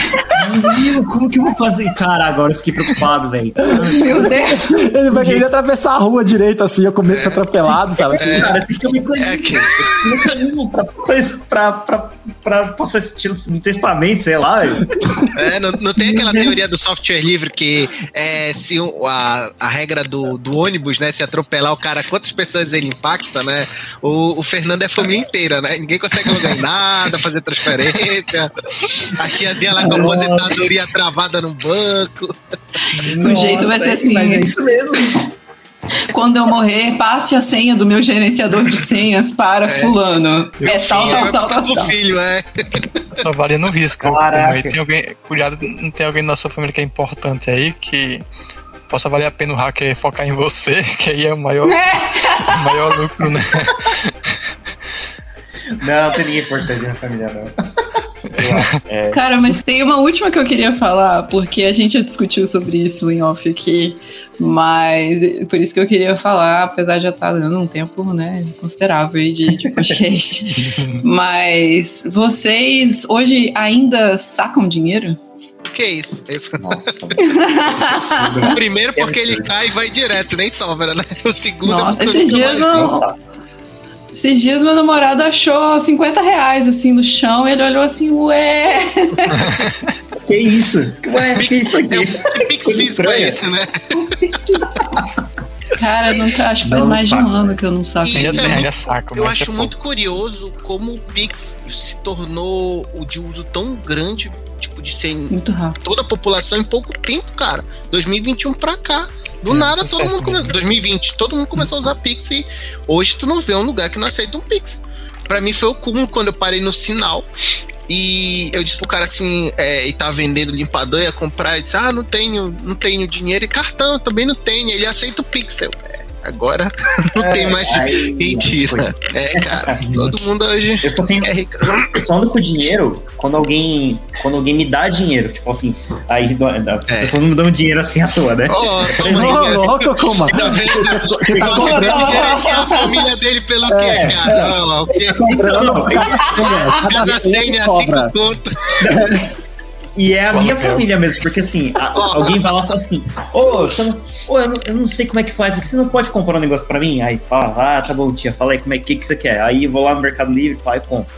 Meu, como que eu vou fazer? Cara, agora eu fiquei preocupado, velho. Meu Deus! Ele vai querer atravessar a rua direito, assim, eu começo atropelado, sabe? Assim, Cara, tem que eu me É conhecer. que um mecanismo pra passar isso, pra, pra, pra passar esse tiro no testamento, sei lá, velho. É, não, não tem aquela teoria do software livre que é, se a, a regra do, do ônibus, né? Se atropelar o cara, quantas pessoas ele impacta, né? O, o Fernando é a família inteira, né? Ninguém consegue alugar em nada, fazer transferência. A tiazinha lá com a aposentadoria travada no banco. O jeito vai ser assim. Mas é isso mesmo. Quando eu morrer, passe a senha do meu gerenciador de senhas para fulano. É tal, Filho, tal, tal, tal, pro tal. filho, é. Só valia no risco. Caraca. Tem alguém, cuidado, não tem alguém na sua família que é importante aí que possa valer a pena o hacker focar em você, que aí é o maior, o maior lucro, né? Não, não tem ninguém importante na família, não. É, Cara, mas tem uma última que eu queria falar, porque a gente já discutiu sobre isso em off aqui, mas por isso que eu queria falar, apesar de já estar dando um tempo né, considerável aí de, de podcast. mas vocês hoje ainda sacam dinheiro? Que isso? Esse- nossa, Primeiro porque ele cai e vai direto, nem sobra, né? O segundo Nossa, é porque esses dias não-. Esses dias meu namorado achou 50 reais assim no chão, ele olhou assim, ué. Que isso? Ué, que isso aqui? É, que pix físico é esse, né? Cara, nunca, acho que faz Não mais de um saco, ano né? que eu não saco. Ainda Isso é muito- saco. Eu acho é muito curioso como o Pix se tornou o de uso tão grande, tipo, de ser em Muito rápido. toda a população em pouco tempo, cara. 2021 pra cá. Do É, nada, todo mundo começou. mesmo. 2020, todo mundo começou a usar Pix e hoje tu não vê um lugar que não aceita um Pix. Pra mim foi o cúmulo quando eu parei no sinal. E eu disse pro cara assim, é, e tava vendendo limpador, ia comprar, e disse, ah, não tenho, não tenho dinheiro, e cartão eu também não tenho. Ele aceita o Pix. Eu, é, agora não tem mais Aí, mentira. É, cara, todo mundo hoje Eu só tenho. é rico. Eu só ando com dinheiro quando alguém. Quando alguém me dá dinheiro. Tipo assim, aí as É. pessoas não me dão dinheiro assim à toa, né? Ô, toma aí, né? louco, como? Tá vendo? Você tá comprando, gerenciar a família dele pelo quê, É, cara? Ó, o quê? comprando cada senha, é cinco conto. E é a minha família mesmo, porque assim, a- alguém vai lá e fala assim: Ô, não, ô, eu, não, eu não sei como é que faz aqui, você não pode comprar um negócio pra mim? Aí fala, ah, tá bom, tia, fala aí como é que, que você quer. Aí eu vou lá no Mercado Livre falo, e compro.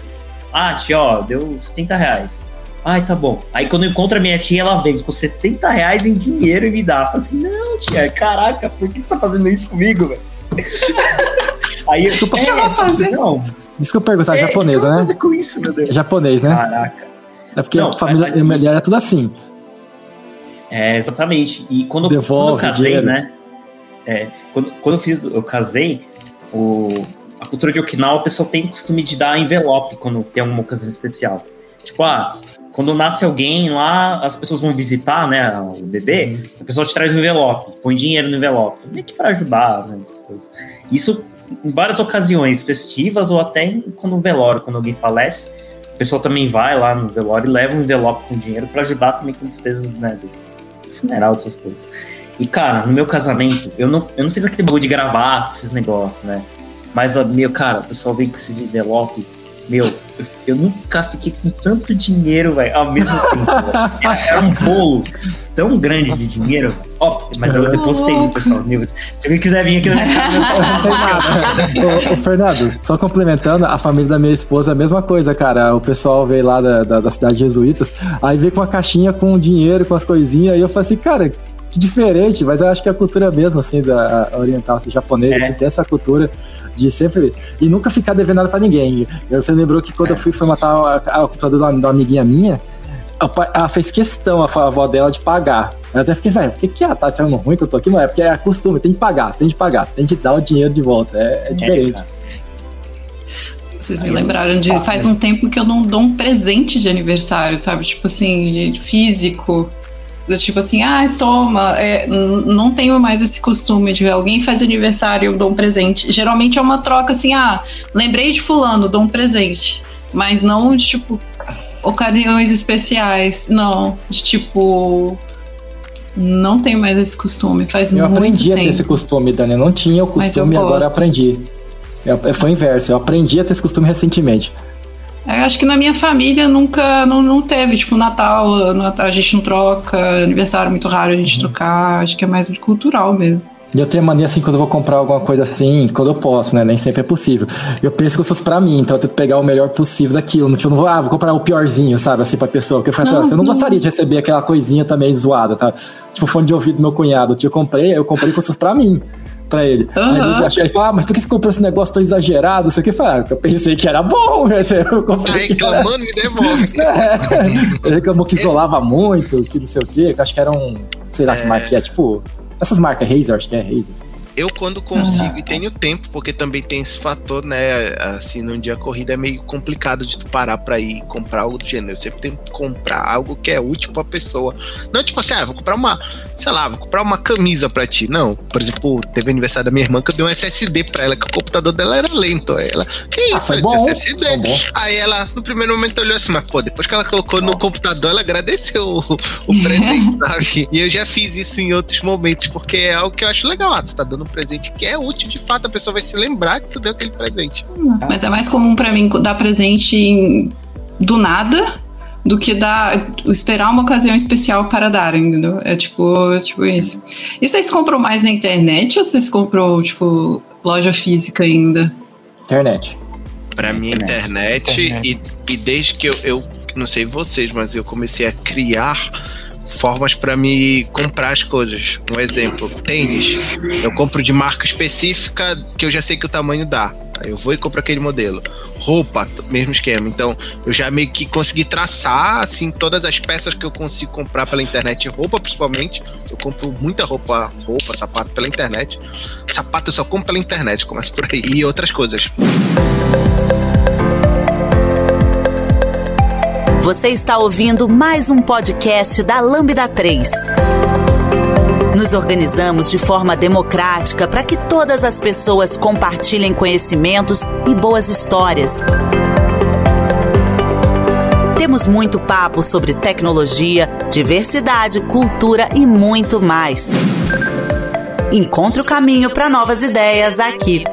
Ah, tia, ó, deu 70 reais. Ai, tá bom. Aí quando eu encontro a minha tia, ela vem com 70 reais em dinheiro e me dá. Fala assim, não, tia, caraca, por que você tá fazendo isso comigo, velho? Aí eu, que eu vou fazer? Não, Isso que eu perguntar, é, japonesa, o que eu vou né? fazer com isso, meu Deus? Japonês, né? Caraca. É porque Não, a família mas- mulher é tudo assim. É, exatamente. E quando, quando eu Devolve casei, dinheiro. né? É, quando, quando eu fiz, eu casei, o, a cultura de Okinawa, o pessoal tem costume de dar envelope quando tem alguma ocasião especial. Tipo, ah, quando nasce alguém lá, as pessoas vão visitar, né, o bebê, o pessoal te traz um envelope, põe dinheiro no envelope, meio que pra ajudar, né, coisas. Isso em várias ocasiões festivas ou até em, quando um velório, quando alguém falece, o pessoal também vai lá no velório e leva um envelope com dinheiro pra ajudar também com despesas, né, do funeral, dessas coisas. E, cara, no meu casamento, eu não, eu não fiz aquele bagulho de gravata, esses negócios, né? Mas, meu, cara, o pessoal veio com esses envelope. Meu, eu, nunca fiquei com tanto dinheiro, velho, ao mesmo tempo. Era, um bolo tão grande de dinheiro. Ó, mas eu depositei no pessoal. Se alguém quiser vir aqui na minha casa, Não tem nada. ô, Fernando, só complementando, a família da minha esposa é a mesma coisa, cara. O pessoal veio lá da, da, da cidade de Jesuítas, aí veio com uma caixinha com dinheiro, com as coisinhas, aí eu falei assim, cara, que diferente, mas eu acho que é a cultura mesmo, assim, da oriental, assim, japonesa, É. assim, tem essa cultura de sempre. E nunca ficar devendo nada pra ninguém. Você lembrou que quando eu fui formatar a, a computador de uma, de uma amiguinha minha, o ela fez questão, a avó dela, de pagar. Eu até fiquei, velho, por que, que ela tá achando ruim que eu tô aqui? Não é, porque é costume, tem que pagar, tem que pagar, tem que dar o dinheiro de volta. É, é diferente. cara. Vocês me lembraram de faz um tempo que eu não dou um presente de aniversário, sabe? Tipo assim, de físico. Do Tipo assim, ah, toma. É, não tenho mais esse costume de alguém faz aniversário, eu dou um presente. Geralmente é uma troca assim, ah, lembrei de fulano, dou um presente. Mas não de tipo ocasiões especiais. Não, de tipo. Não tenho mais esse costume. Faz Eu muito aprendi tempo. a ter esse costume, Dani. Eu não tinha o eu costume e agora eu aprendi. Eu- foi o inverso, eu aprendi a ter esse costume recentemente. Eu acho que na minha família nunca não, não teve, tipo, Natal, Natal a gente não troca, aniversário muito raro a gente trocar, acho que é mais cultural mesmo. E eu tenho mania assim, quando eu vou comprar alguma coisa assim, quando eu posso, né? Nem sempre é possível. Eu penso que eu sou pra mim, então eu tento pegar o melhor possível daquilo. Tipo, eu não vou, ah, vou comprar o piorzinho, sabe? Assim, pra pessoa. Porque eu falo assim, Não, ah, você não não. gostaria de receber aquela coisinha também zoada, tá? Tipo, fone de ouvido do meu cunhado. Eu comprei, eu comprei com pra mim. Pra ele. Aí Aham. ele achou- aí fala, ah, mas por que você comprou esse negócio tão exagerado? Isso aqui, Fala, ah, eu pensei que era bom, né? Eu Tá comprei. era- reclamando, me devolve. É, ele reclamou que isolava muito, que não sei o quê, que eu acho que era um. Sei lá que É. marca que é, tipo. Essas marcas Razer, acho que é Razer. Eu, quando consigo e tenho tempo, porque também tem esse fator, né? Assim, num dia corrida é meio complicado de tu parar pra ir comprar algo do gênero. Eu sempre tenho que comprar algo que é útil pra pessoa. Não tipo assim, ah, vou comprar uma, sei lá, vou comprar uma camisa pra ti. Não, por exemplo, teve aniversário da minha irmã que eu dei um SSD pra ela, que o computador dela era lento. Aí ela, que Ah, isso? eu bom, SSD. Aí ela, no primeiro momento, olhou assim, mas pô, depois que ela colocou no computador, ela agradeceu o, o presente, sabe? E eu já fiz isso em outros momentos, porque é algo que eu acho legal. Ah, tu tá dando um presente que é útil, de fato, a pessoa vai se lembrar que tu deu aquele presente. Mas é mais comum pra mim dar presente em- do nada do que dar esperar uma ocasião especial para dar, entendeu? É tipo, é tipo isso. E vocês compram mais na internet ou vocês compram, tipo, loja física ainda? Internet. Pra mim, internet, Internet. E, e desde que eu, eu, não sei vocês, mas eu comecei a criar formas pra me comprar as coisas. Um exemplo, tênis. Eu compro de marca específica que eu já sei que o tamanho dá. Aí eu vou e compro aquele modelo. Roupa, mesmo esquema. Então, eu já meio que consegui traçar, assim, todas as peças que eu consigo comprar pela internet. Roupa, principalmente. Eu compro muita roupa, roupa, sapato pela internet. Sapato eu só compro pela internet, começa por aí. E outras coisas. Você está ouvindo mais um podcast da Lambda 3. Nos organizamos de forma democrática para que todas as pessoas compartilhem conhecimentos e boas histórias. Temos muito papo sobre tecnologia, diversidade, cultura e muito mais. Encontre o caminho para novas ideias aqui.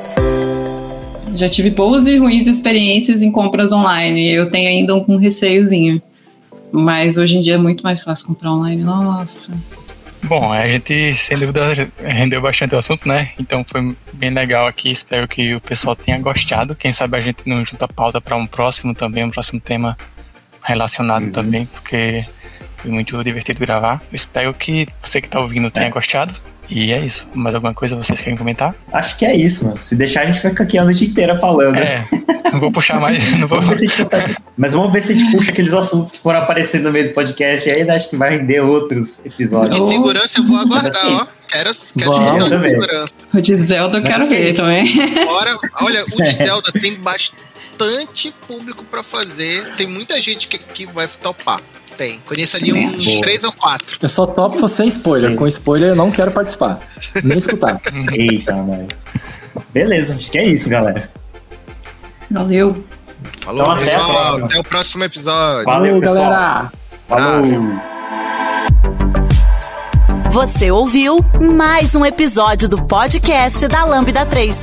Já tive boas e ruins experiências em compras online. Eu tenho ainda um receiozinho. Mas hoje em dia é muito mais fácil comprar online. Nossa. Bom, a gente, sem dúvida, rendeu bastante o assunto, né? Então foi bem legal aqui. Espero que o pessoal tenha gostado. Quem sabe a gente não junta pauta para um próximo também, um próximo tema relacionado também, porque foi muito divertido gravar. Espero que você que tá ouvindo tenha gostado. E é isso. Mais alguma coisa vocês querem comentar? Acho que é isso, mano. Se deixar, a gente fica aqui a noite inteira falando. É, não vou puxar mais, não vou. Vamos ver se a gente consegue. Mas vamos ver se a gente puxa aqueles assuntos que foram aparecendo no meio do podcast e aí acho que vai render outros episódios. De segurança eu vou aguardar, ó. Isso. Quero, quero escutar de segurança. O de Zelda eu quero Mas que ver também. Fora, olha, o de Zelda tem bastante público pra fazer. Tem muita gente que, que vai topar. Tem. Conheço ali uns acho. três ou quatro. Eu só topo só sem spoiler. Com spoiler eu não quero participar. Nem escutar. Eita, mas. Beleza, acho que é isso, galera. Valeu. Falou, Então, até pessoal. próxima. Até o próximo episódio. Valeu, pessoal. galera! Falou! Você ouviu mais um episódio do podcast da Lambda 3.